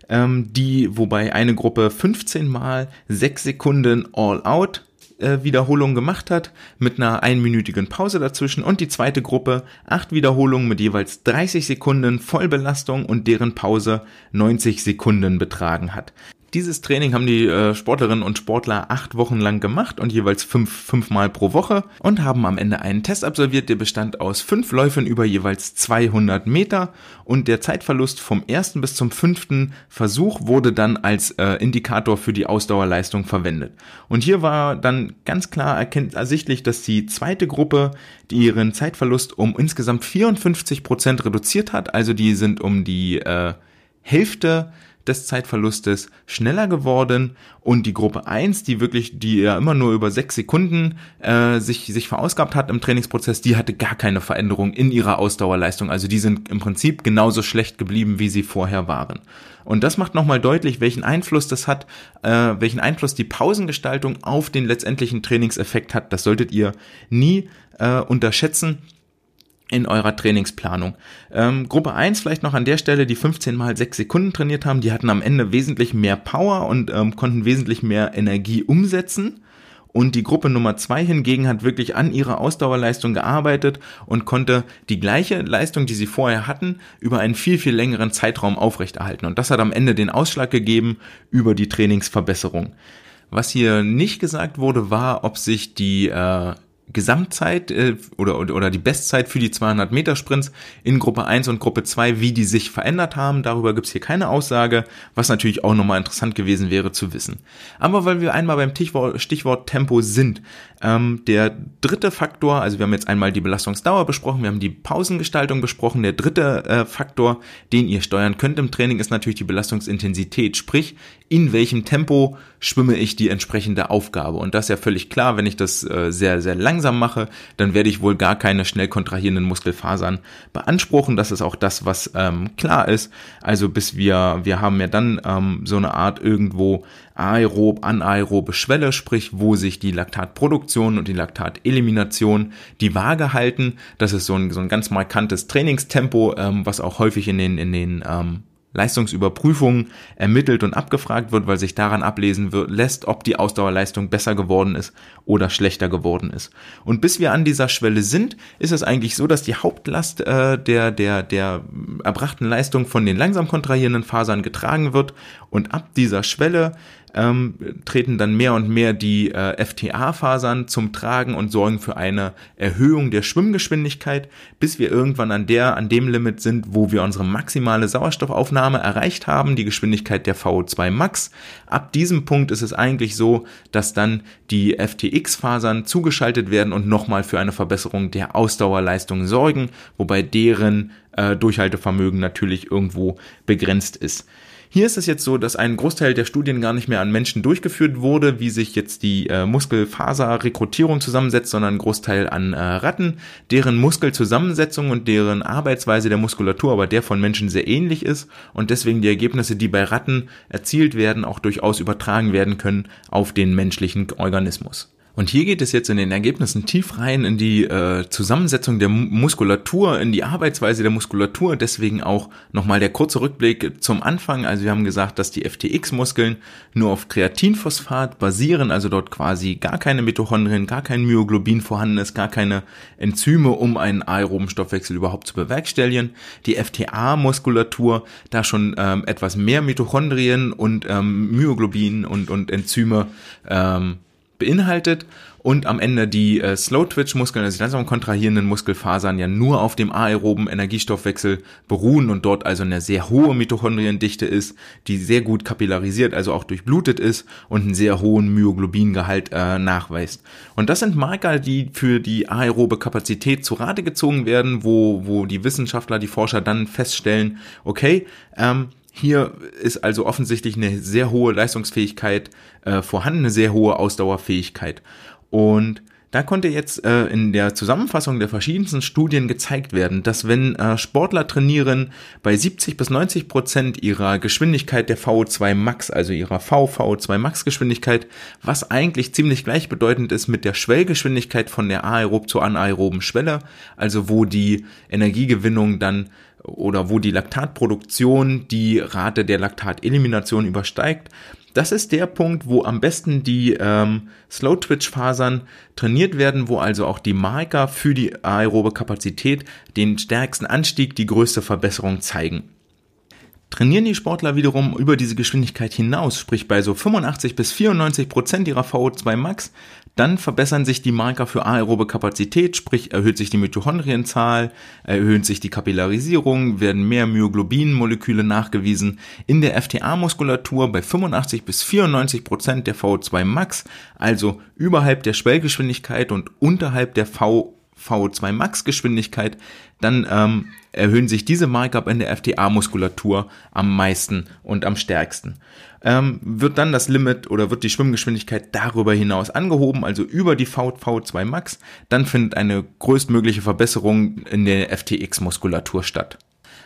ähm, die, wobei eine Gruppe 15 mal 6 Sekunden All-Out äh, Wiederholungen gemacht hat, mit einer einminütigen Pause dazwischen und die zweite Gruppe acht Wiederholungen mit jeweils 30 Sekunden Vollbelastung und deren Pause 90 Sekunden betragen hat. Dieses Training haben die äh, Sportlerinnen und Sportler acht Wochen lang gemacht und jeweils fünf, fünfmal pro Woche und haben am Ende einen Test absolviert, der bestand aus fünf Läufen über jeweils 200 Meter und der Zeitverlust vom ersten bis zum fünften Versuch wurde dann als äh, Indikator für die Ausdauerleistung verwendet. Und hier war dann ganz klar ersichtlich, dass die zweite Gruppe ihren Zeitverlust um insgesamt 54 Prozent reduziert hat, also die sind um die äh, Hälfte des Zeitverlustes schneller geworden und die Gruppe 1, die wirklich, die ja immer nur über sechs Sekunden äh, sich, sich verausgabt hat im Trainingsprozess, die hatte gar keine Veränderung in ihrer Ausdauerleistung. Also die sind im Prinzip genauso schlecht geblieben, wie sie vorher waren. Und das macht nochmal deutlich, welchen Einfluss das hat, äh, welchen Einfluss die Pausengestaltung auf den letztendlichen Trainingseffekt hat. Das solltet ihr nie äh, unterschätzen in eurer Trainingsplanung. Ähm, Gruppe 1 vielleicht noch an der Stelle, die 15 mal 6 Sekunden trainiert haben, die hatten am Ende wesentlich mehr Power und ähm, konnten wesentlich mehr Energie umsetzen. Und die Gruppe Nummer 2 hingegen hat wirklich an ihrer Ausdauerleistung gearbeitet und konnte die gleiche Leistung, die sie vorher hatten, über einen viel, viel längeren Zeitraum aufrechterhalten. Und das hat am Ende den Ausschlag gegeben über die Trainingsverbesserung. Was hier nicht gesagt wurde, war, ob sich die äh, Gesamtzeit äh, oder, oder die Bestzeit für die 200 Meter Sprints in Gruppe 1 und Gruppe 2, wie die sich verändert haben. Darüber gibt's hier keine Aussage, was natürlich auch nochmal interessant gewesen wäre zu wissen. Aber weil wir einmal beim Stichwort, Stichwort Tempo sind, ähm, der dritte Faktor, also wir haben jetzt einmal die Belastungsdauer besprochen, wir haben die Pausengestaltung besprochen. Der dritte äh, Faktor, den ihr steuern könnt im Training, ist natürlich die Belastungsintensität, sprich in welchem Tempo schwimme ich die entsprechende Aufgabe. Und das ist ja völlig klar, wenn ich das äh, sehr, sehr langsam mache, dann werde ich wohl gar keine schnell kontrahierenden Muskelfasern beanspruchen. Das ist auch das, was ähm, klar ist. Also bis wir, wir haben ja dann ähm, so eine Art irgendwo aerob, anaerobe Schwelle, sprich, wo sich die Laktatproduktion und die Laktatelimination die Waage halten. Das ist so ein, so ein ganz markantes Trainingstempo, ähm, was auch häufig in den, in den ähm, Leistungsüberprüfungen ermittelt und abgefragt wird, weil sich daran ablesen wird, lässt, ob die Ausdauerleistung besser geworden ist oder schlechter geworden ist. Und bis wir an dieser Schwelle sind, ist es eigentlich so, dass die Hauptlast äh, der, der, der erbrachten Leistung von den langsam kontrahierenden Fasern getragen wird und ab dieser Schwelle ähm, treten dann mehr und mehr die äh, FTA-Fasern zum Tragen und sorgen für eine Erhöhung der Schwimmgeschwindigkeit, bis wir irgendwann an der, an dem Limit sind, wo wir unsere maximale Sauerstoffaufnahme erreicht haben, die Geschwindigkeit der VO2 Max. Ab diesem Punkt ist es eigentlich so, dass dann die FTX-Fasern zugeschaltet werden und nochmal für eine Verbesserung der Ausdauerleistung sorgen, wobei deren äh, Durchhaltevermögen natürlich irgendwo begrenzt ist. Hier ist es jetzt so, dass ein Großteil der Studien gar nicht mehr an Menschen durchgeführt wurde, wie sich jetzt die äh, Muskelfaserrekrutierung zusammensetzt, sondern ein Großteil an äh, Ratten, deren Muskelzusammensetzung und deren Arbeitsweise der Muskulatur aber der von Menschen sehr ähnlich ist und deswegen die Ergebnisse, die bei Ratten erzielt werden, auch durchaus übertragen werden können auf den menschlichen Organismus. Und hier geht es jetzt in den Ergebnissen tief rein in die äh, Zusammensetzung der Muskulatur, in die Arbeitsweise der Muskulatur. Deswegen auch nochmal der kurze Rückblick zum Anfang. Also wir haben gesagt, dass die FTX-Muskeln nur auf Kreatinphosphat basieren, also dort quasi gar keine Mitochondrien, gar kein Myoglobin vorhanden ist, gar keine Enzyme, um einen aeroben Stoffwechsel überhaupt zu bewerkstelligen. Die FTA-Muskulatur, da schon ähm, etwas mehr Mitochondrien und ähm, Myoglobin und, und Enzyme ähm, beinhaltet und am Ende die äh, Slow-Twitch-Muskeln, also die langsam kontrahierenden Muskelfasern, ja nur auf dem aeroben Energiestoffwechsel beruhen und dort also eine sehr hohe Mitochondriendichte ist, die sehr gut kapillarisiert, also auch durchblutet ist und einen sehr hohen Myoglobingehalt äh, nachweist. Und das sind Marker, die für die aerobe Kapazität zu Rate gezogen werden, wo, wo die Wissenschaftler, die Forscher dann feststellen, okay, ähm, hier ist also offensichtlich eine sehr hohe Leistungsfähigkeit äh, vorhanden, eine sehr hohe Ausdauerfähigkeit. Und da konnte jetzt äh, in der Zusammenfassung der verschiedensten Studien gezeigt werden, dass wenn äh, Sportler trainieren, bei 70 bis 90 Prozent ihrer Geschwindigkeit der VO2 Max, also ihrer VVO2 Max Geschwindigkeit, was eigentlich ziemlich gleichbedeutend ist mit der Schwellgeschwindigkeit von der aerob zur anaeroben Schwelle, also wo die Energiegewinnung dann oder wo die Laktatproduktion die Rate der Laktatelimination übersteigt. Das ist der Punkt, wo am besten die ähm, Slow-Twitch-Fasern trainiert werden, wo also auch die Marker für die aerobe Kapazität den stärksten Anstieg, die größte Verbesserung zeigen. Trainieren die Sportler wiederum über diese Geschwindigkeit hinaus, sprich bei so 85 bis 94 Prozent ihrer VO2 Max, dann verbessern sich die Marker für aerobe Kapazität, sprich erhöht sich die Mitochondrienzahl, erhöht sich die Kapillarisierung, werden mehr Myoglobin-Moleküle nachgewiesen. In der FTA-Muskulatur bei 85 bis 94 Prozent der VO2 Max, also überhalb der Schwellgeschwindigkeit und unterhalb der V VO2 Max Geschwindigkeit, dann ähm, erhöhen sich diese Markup in der FTA-Muskulatur am meisten und am stärksten. Ähm, wird dann das Limit oder wird die Schwimmgeschwindigkeit darüber hinaus angehoben, also über die VO2 Max, dann findet eine größtmögliche Verbesserung in der FTX-Muskulatur statt.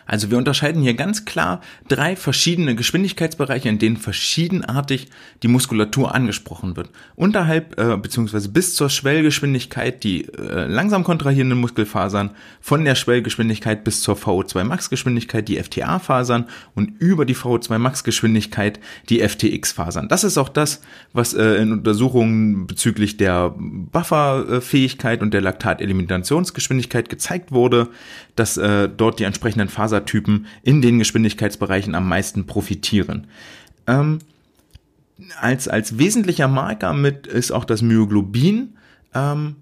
Also wir unterscheiden hier ganz klar drei verschiedene Geschwindigkeitsbereiche, in denen verschiedenartig die Muskulatur angesprochen wird. Unterhalb äh, bzw. bis zur Schwellgeschwindigkeit die äh, langsam kontrahierenden Muskelfasern, von der Schwellgeschwindigkeit bis zur VO2 Max Geschwindigkeit die FTA-Fasern und über die VO2 Max Geschwindigkeit die FTX-Fasern. Das ist auch das, was äh, in Untersuchungen bezüglich der Bufferfähigkeit und der Laktateliminationsgeschwindigkeit gezeigt wurde, dass äh, dort die entsprechenden Fasern Fasertypen in den Geschwindigkeitsbereichen am meisten profitieren. Ähm, als, als wesentlicher Marker mit ist auch das Myoglobin ähm,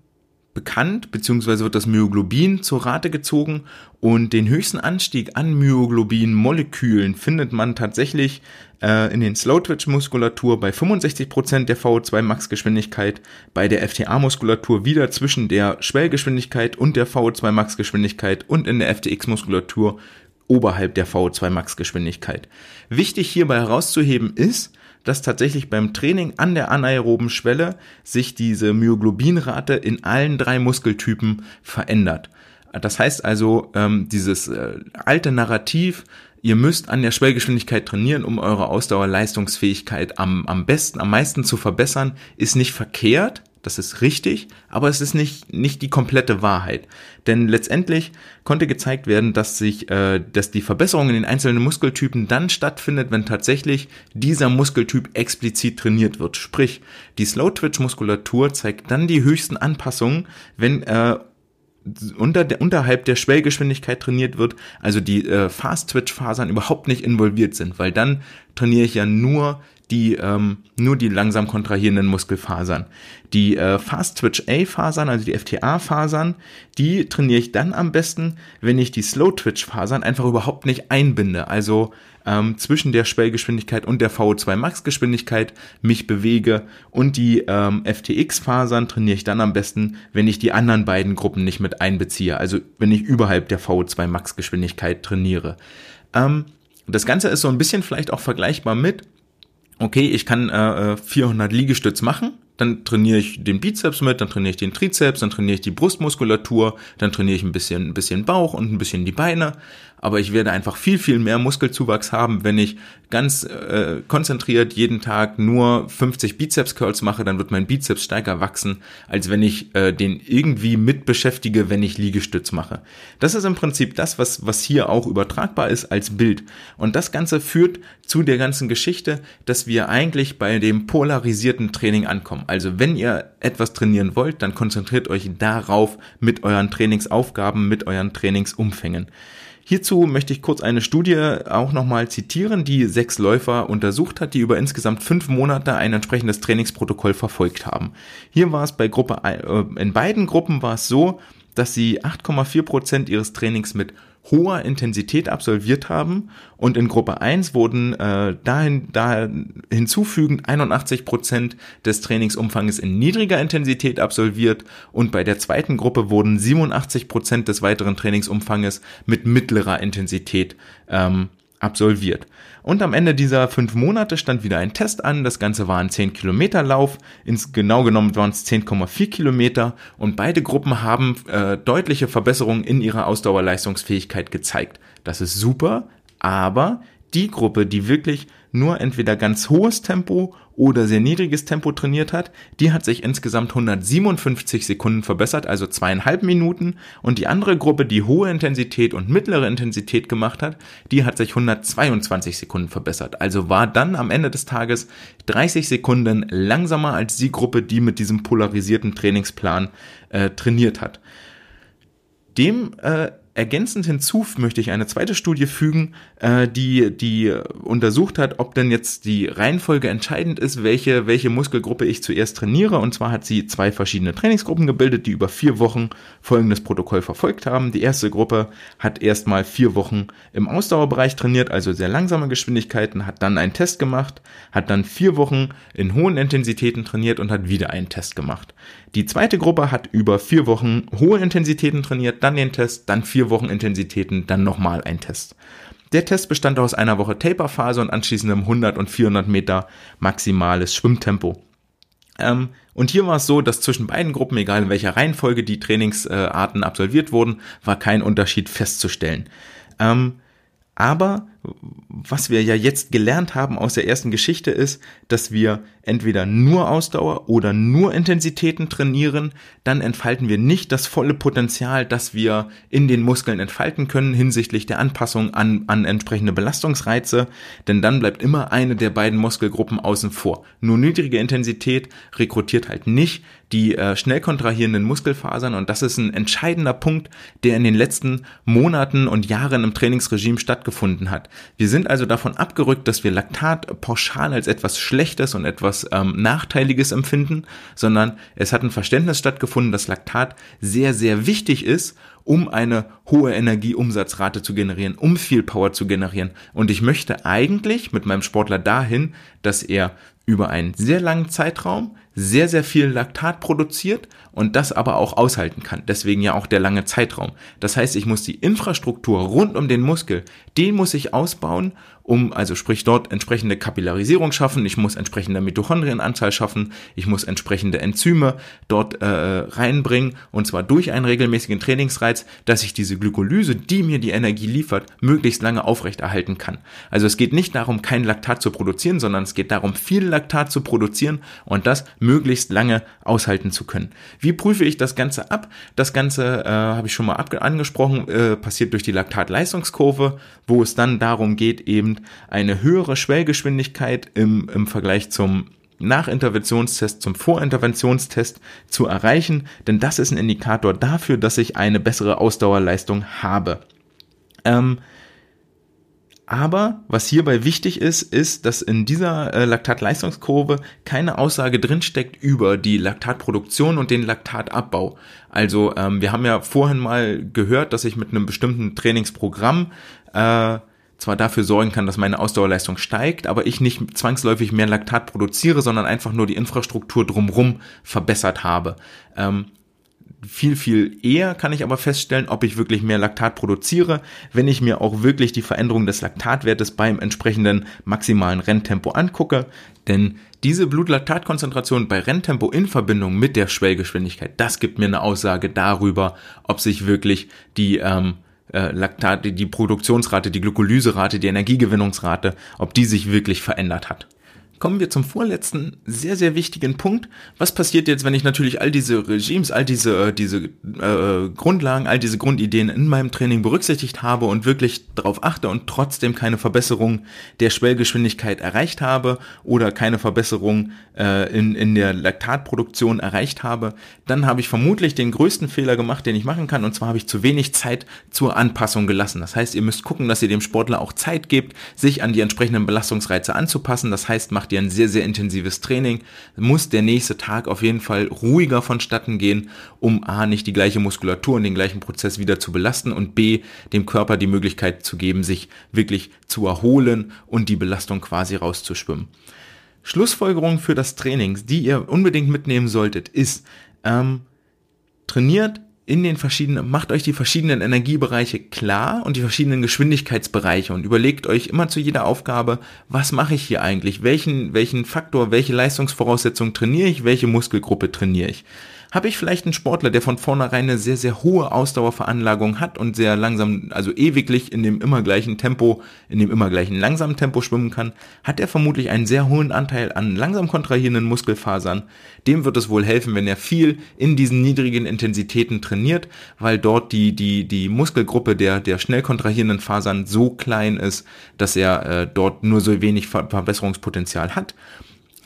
bekannt, beziehungsweise wird das Myoglobin zur Rate gezogen und den höchsten Anstieg an Myoglobin-Molekülen findet man tatsächlich äh, in den Slow-Twitch-Muskulatur bei 65% der VO2-Max-Geschwindigkeit, bei der FTA-Muskulatur wieder zwischen der Schwellgeschwindigkeit und der VO2-Max-Geschwindigkeit und in der FTX-Muskulatur oberhalb der VO2-Max-Geschwindigkeit. Wichtig hierbei herauszuheben ist, dass tatsächlich beim Training an der anaeroben Schwelle sich diese Myoglobinrate in allen drei Muskeltypen verändert. Das heißt also, ähm, dieses äh, alte Narrativ, ihr müsst an der Schwellgeschwindigkeit trainieren, um eure Ausdauerleistungsfähigkeit am, am besten, am meisten zu verbessern, ist nicht verkehrt, das ist richtig, aber es ist nicht, nicht die komplette Wahrheit. Denn letztendlich konnte gezeigt werden, dass sich, äh, dass die Verbesserung in den einzelnen Muskeltypen dann stattfindet, wenn tatsächlich dieser Muskeltyp explizit trainiert wird. Sprich, die Slow-Twitch-Muskulatur zeigt dann die höchsten Anpassungen, wenn äh, unter der, unterhalb der Schwellgeschwindigkeit trainiert wird, also die äh, Fast-Twitch-Fasern überhaupt nicht involviert sind, weil dann trainiere ich ja nur die ähm, nur die langsam kontrahierenden Muskelfasern. Die äh, Fast Twitch A Fasern, also die FTA Fasern, die trainiere ich dann am besten, wenn ich die Slow Twitch Fasern einfach überhaupt nicht einbinde. Also ähm, zwischen der Schwellgeschwindigkeit und der VO2 Max Geschwindigkeit mich bewege und die ähm, FTX Fasern trainiere ich dann am besten, wenn ich die anderen beiden Gruppen nicht mit einbeziehe. Also wenn ich überhalb der VO2 Max Geschwindigkeit trainiere. Ähm, Das Ganze ist so ein bisschen vielleicht auch vergleichbar mit, okay, ich kann äh, 400 äh, Liegestütz machen, dann trainiere ich den Bizeps mit, dann trainiere ich den Trizeps, dann trainiere ich die Brustmuskulatur, dann trainiere ich ein bisschen, ein bisschen Bauch und ein bisschen die Beine aber ich werde einfach viel, viel mehr Muskelzuwachs haben, wenn ich ganz äh, konzentriert jeden Tag nur 50 Bizeps-Curls mache, dann wird mein Bizeps stärker wachsen, als wenn ich äh, den irgendwie mit beschäftige, wenn ich Liegestütz mache. Das ist im Prinzip das, was, was hier auch übertragbar ist als Bild. Und das Ganze führt zu der ganzen Geschichte, dass wir eigentlich bei dem polarisierten Training ankommen. Also wenn ihr etwas trainieren wollt, dann konzentriert euch darauf mit euren Trainingsaufgaben, mit euren Trainingsumfängen. Hierzu möchte ich kurz eine Studie auch nochmal zitieren, die sechs Läufer untersucht hat, die über insgesamt fünf Monate ein entsprechendes Trainingsprotokoll verfolgt haben. Hier war es bei Gruppe, äh, in beiden Gruppen war es so, dass sie 8,4 Prozent ihres Trainings mit hoher Intensität absolviert haben. Und in Gruppe 1 wurden äh, dahin, da hinzufügend 81 Prozent des Trainingsumfanges in niedriger Intensität absolviert. Und bei der zweiten Gruppe wurden 87 Prozent des weiteren Trainingsumfanges mit mittlerer Intensität ähm, absolviert. Und am Ende dieser fünf Monate stand wieder ein Test an. Das Ganze war ein 10 Kilometer Lauf. Ins, genau genommen waren es 10,4 Kilometer. Und beide Gruppen haben äh, deutliche Verbesserungen in ihrer Ausdauerleistungsfähigkeit gezeigt. Das ist super, aber die Gruppe, die wirklich nur entweder ganz hohes Tempo oder sehr niedriges Tempo trainiert hat, die hat sich insgesamt 157 Sekunden verbessert, also zweieinhalb Minuten. Und die andere Gruppe, die hohe Intensität und mittlere Intensität gemacht hat, die hat sich 122 Sekunden verbessert. Also war dann am Ende des Tages 30 Sekunden langsamer als die Gruppe, die mit diesem polarisierten Trainingsplan äh, trainiert hat. Dem äh, Ergänzend hinzu möchte ich eine zweite Studie fügen, äh, die, die untersucht hat, ob denn jetzt die Reihenfolge entscheidend ist, welche, welche Muskelgruppe ich zuerst trainiere. Und zwar hat sie zwei verschiedene Trainingsgruppen gebildet, die über vier Wochen folgendes Protokoll verfolgt haben. Die erste Gruppe hat erstmal vier Wochen im Ausdauerbereich trainiert, also sehr langsame Geschwindigkeiten, hat dann einen Test gemacht, hat dann vier Wochen in hohen Intensitäten trainiert und hat wieder einen Test gemacht. Die zweite Gruppe hat über vier Wochen hohe Intensitäten trainiert, dann den Test, dann vier Wochen Intensitäten, dann nochmal ein Test. Der Test bestand aus einer Woche Taperphase und anschließendem 100 und 400 Meter maximales Schwimmtempo. Ähm, und hier war es so, dass zwischen beiden Gruppen, egal in welcher Reihenfolge die Trainingsarten absolviert wurden, war kein Unterschied festzustellen. Ähm, aber was wir ja jetzt gelernt haben aus der ersten Geschichte ist, dass wir entweder nur Ausdauer oder nur Intensitäten trainieren, dann entfalten wir nicht das volle Potenzial, das wir in den Muskeln entfalten können hinsichtlich der Anpassung an, an entsprechende Belastungsreize, denn dann bleibt immer eine der beiden Muskelgruppen außen vor. Nur niedrige Intensität rekrutiert halt nicht die äh, schnell kontrahierenden Muskelfasern und das ist ein entscheidender Punkt, der in den letzten Monaten und Jahren im Trainingsregime stattgefunden hat. Wir sind also davon abgerückt, dass wir Laktat pauschal als etwas Schlechtes und etwas ähm, Nachteiliges empfinden, sondern es hat ein Verständnis stattgefunden, dass Laktat sehr, sehr wichtig ist, um eine hohe Energieumsatzrate zu generieren, um viel Power zu generieren. Und ich möchte eigentlich mit meinem Sportler dahin, dass er über einen sehr langen Zeitraum sehr, sehr viel Laktat produziert und das aber auch aushalten kann. Deswegen ja auch der lange Zeitraum. Das heißt, ich muss die Infrastruktur rund um den Muskel, den muss ich ausbauen um, also sprich dort entsprechende Kapillarisierung schaffen, ich muss entsprechende Mitochondrienanzahl schaffen, ich muss entsprechende Enzyme dort äh, reinbringen und zwar durch einen regelmäßigen Trainingsreiz, dass ich diese Glykolyse, die mir die Energie liefert, möglichst lange aufrechterhalten kann. Also es geht nicht darum, kein Laktat zu produzieren, sondern es geht darum, viel Laktat zu produzieren und das möglichst lange aushalten zu können. Wie prüfe ich das Ganze ab? Das Ganze äh, habe ich schon mal angesprochen, äh, passiert durch die Laktatleistungskurve, wo es dann darum geht, eben eine höhere Schwellgeschwindigkeit im, im Vergleich zum Nachinterventionstest zum Vorinterventionstest zu erreichen, denn das ist ein Indikator dafür, dass ich eine bessere Ausdauerleistung habe. Ähm, aber was hierbei wichtig ist, ist, dass in dieser äh, Laktatleistungskurve keine Aussage drinsteckt über die Laktatproduktion und den Laktatabbau. Also ähm, wir haben ja vorhin mal gehört, dass ich mit einem bestimmten Trainingsprogramm äh, zwar dafür sorgen kann, dass meine Ausdauerleistung steigt, aber ich nicht zwangsläufig mehr Laktat produziere, sondern einfach nur die Infrastruktur drumrum verbessert habe. Ähm, viel, viel eher kann ich aber feststellen, ob ich wirklich mehr Laktat produziere, wenn ich mir auch wirklich die Veränderung des Laktatwertes beim entsprechenden maximalen Renntempo angucke. Denn diese Blutlaktatkonzentration bei Renntempo in Verbindung mit der Schwellgeschwindigkeit, das gibt mir eine Aussage darüber, ob sich wirklich die ähm, äh, Laktat, die Produktionsrate, die Glykolyserate, die Energiegewinnungsrate, ob die sich wirklich verändert hat kommen wir zum vorletzten sehr, sehr wichtigen Punkt. Was passiert jetzt, wenn ich natürlich all diese Regimes, all diese, äh, diese äh, Grundlagen, all diese Grundideen in meinem Training berücksichtigt habe und wirklich darauf achte und trotzdem keine Verbesserung der Schwellgeschwindigkeit erreicht habe oder keine Verbesserung äh, in, in der Laktatproduktion erreicht habe, dann habe ich vermutlich den größten Fehler gemacht, den ich machen kann. Und zwar habe ich zu wenig Zeit zur Anpassung gelassen. Das heißt, ihr müsst gucken, dass ihr dem Sportler auch Zeit gebt, sich an die entsprechenden Belastungsreize anzupassen. Das heißt, macht ihr ein sehr, sehr intensives Training, muss der nächste Tag auf jeden Fall ruhiger vonstatten gehen, um A, nicht die gleiche Muskulatur und den gleichen Prozess wieder zu belasten und B, dem Körper die Möglichkeit zu geben, sich wirklich zu erholen und die Belastung quasi rauszuschwimmen. Schlussfolgerung für das Training, die ihr unbedingt mitnehmen solltet, ist, ähm, trainiert in den verschiedenen, macht euch die verschiedenen Energiebereiche klar und die verschiedenen Geschwindigkeitsbereiche und überlegt euch immer zu jeder Aufgabe, was mache ich hier eigentlich? Welchen, welchen Faktor, welche Leistungsvoraussetzung trainiere ich? Welche Muskelgruppe trainiere ich? Habe ich vielleicht einen Sportler, der von vornherein eine sehr, sehr hohe Ausdauerveranlagung hat und sehr langsam, also ewiglich in dem immer gleichen Tempo, in dem immer gleichen langsamen Tempo schwimmen kann, hat er vermutlich einen sehr hohen Anteil an langsam kontrahierenden Muskelfasern. Dem wird es wohl helfen, wenn er viel in diesen niedrigen Intensitäten trainiert, weil dort die, die, die Muskelgruppe der, der schnell kontrahierenden Fasern so klein ist, dass er äh, dort nur so wenig Verbesserungspotenzial hat.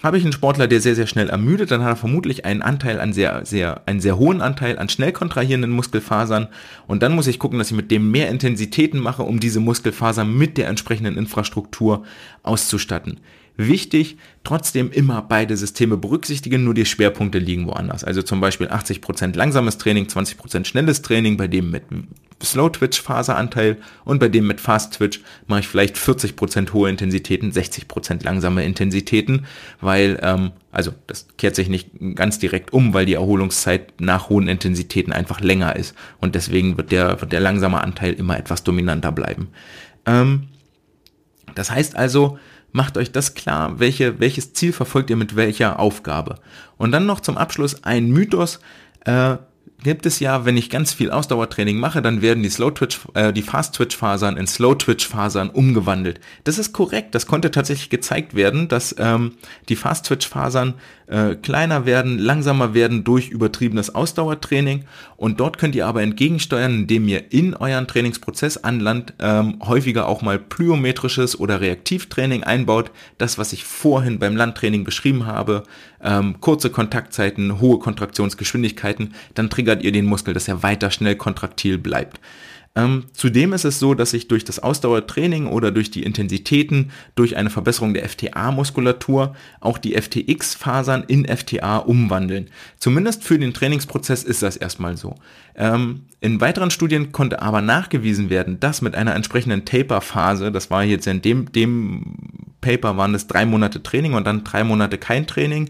Habe ich einen Sportler, der sehr, sehr schnell ermüdet, dann hat er vermutlich einen Anteil an sehr, sehr, einen sehr hohen Anteil an schnell kontrahierenden Muskelfasern. Und dann muss ich gucken, dass ich mit dem mehr Intensitäten mache, um diese Muskelfasern mit der entsprechenden Infrastruktur auszustatten. Wichtig, trotzdem immer beide Systeme berücksichtigen, nur die Schwerpunkte liegen woanders. Also zum Beispiel 80% langsames Training, 20% schnelles Training, bei dem mit Slow Twitch Faseranteil und bei dem mit Fast Twitch mache ich vielleicht 40% hohe Intensitäten, 60% langsame Intensitäten, weil, ähm, also das kehrt sich nicht ganz direkt um, weil die Erholungszeit nach hohen Intensitäten einfach länger ist und deswegen wird der, wird der langsame Anteil immer etwas dominanter bleiben. Ähm, das heißt also, macht euch das klar, welche, welches Ziel verfolgt ihr mit welcher Aufgabe. Und dann noch zum Abschluss ein Mythos, äh, gibt es ja, wenn ich ganz viel Ausdauertraining mache, dann werden die Slow Twitch, äh, die Fast Twitch Fasern in Slow Twitch Fasern umgewandelt. Das ist korrekt. Das konnte tatsächlich gezeigt werden, dass ähm, die Fast Twitch Fasern äh, kleiner werden, langsamer werden durch übertriebenes Ausdauertraining. Und dort könnt ihr aber entgegensteuern, indem ihr in euren Trainingsprozess an Land ähm, häufiger auch mal plyometrisches oder Reaktivtraining einbaut. Das, was ich vorhin beim Landtraining beschrieben habe, ähm, kurze Kontaktzeiten, hohe Kontraktionsgeschwindigkeiten, dann triggert ihr den Muskel, dass er weiter schnell kontraktil bleibt. Ähm, zudem ist es so, dass sich durch das Ausdauertraining oder durch die Intensitäten, durch eine Verbesserung der FTA-Muskulatur auch die FTX-Fasern in FTA umwandeln. Zumindest für den Trainingsprozess ist das erstmal so. Ähm, in weiteren Studien konnte aber nachgewiesen werden, dass mit einer entsprechenden Taper-Phase, das war jetzt in dem, dem Paper waren es drei Monate Training und dann drei Monate kein Training,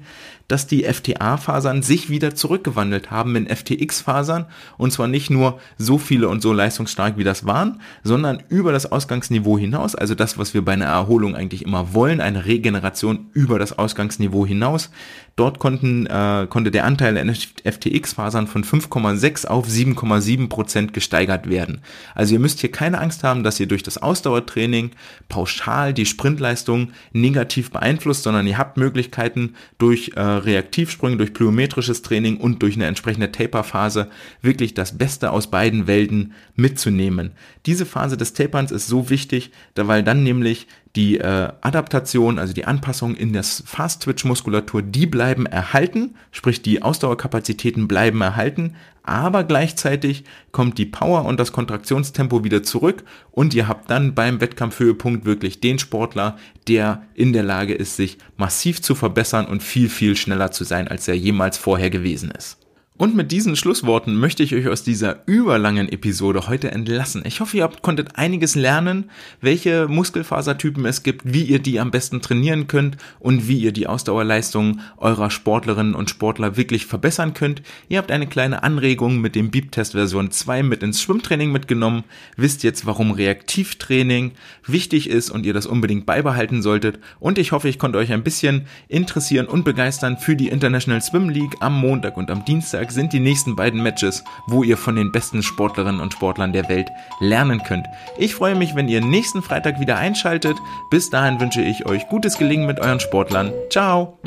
dass die FTA-Fasern sich wieder zurückgewandelt haben in FTX-Fasern und zwar nicht nur so viele und so leistungsstark wie das waren, sondern über das Ausgangsniveau hinaus, also das, was wir bei einer Erholung eigentlich immer wollen, eine Regeneration über das Ausgangsniveau hinaus. Dort konnten, äh, konnte der Anteil der FTX-Fasern von 5,6 auf 7,7 Prozent gesteigert werden. Also ihr müsst hier keine Angst haben, dass ihr durch das Ausdauertraining pauschal die Sprintleistung negativ beeinflusst, sondern ihr habt Möglichkeiten durch äh, Reaktivsprünge, durch plyometrisches Training und durch eine entsprechende Taper-Phase wirklich das Beste aus beiden Welten mitzunehmen. Diese Phase des Taperns ist so wichtig, da weil dann nämlich die äh, Adaptation, also die Anpassung in das Fast-Twitch-Muskulatur, die bleiben erhalten, sprich die Ausdauerkapazitäten bleiben erhalten, aber gleichzeitig kommt die Power und das Kontraktionstempo wieder zurück und ihr habt dann beim Wettkampfhöhepunkt wirklich den Sportler, der in der Lage ist, sich massiv zu verbessern und viel, viel schneller zu sein, als er jemals vorher gewesen ist. Und mit diesen Schlussworten möchte ich euch aus dieser überlangen Episode heute entlassen. Ich hoffe, ihr habt, konntet einiges lernen, welche Muskelfasertypen es gibt, wie ihr die am besten trainieren könnt und wie ihr die Ausdauerleistung eurer Sportlerinnen und Sportler wirklich verbessern könnt. Ihr habt eine kleine Anregung mit dem Beep-Test Version 2 mit ins Schwimmtraining mitgenommen, wisst jetzt, warum Reaktivtraining wichtig ist und ihr das unbedingt beibehalten solltet. Und ich hoffe, ich konnte euch ein bisschen interessieren und begeistern für die International Swim League am Montag und am Dienstag Freitag sind die nächsten beiden Matches, wo ihr von den besten Sportlerinnen und Sportlern der Welt lernen könnt. Ich freue mich, wenn ihr nächsten Freitag wieder einschaltet. Bis dahin wünsche ich euch gutes Gelingen mit euren Sportlern. Ciao!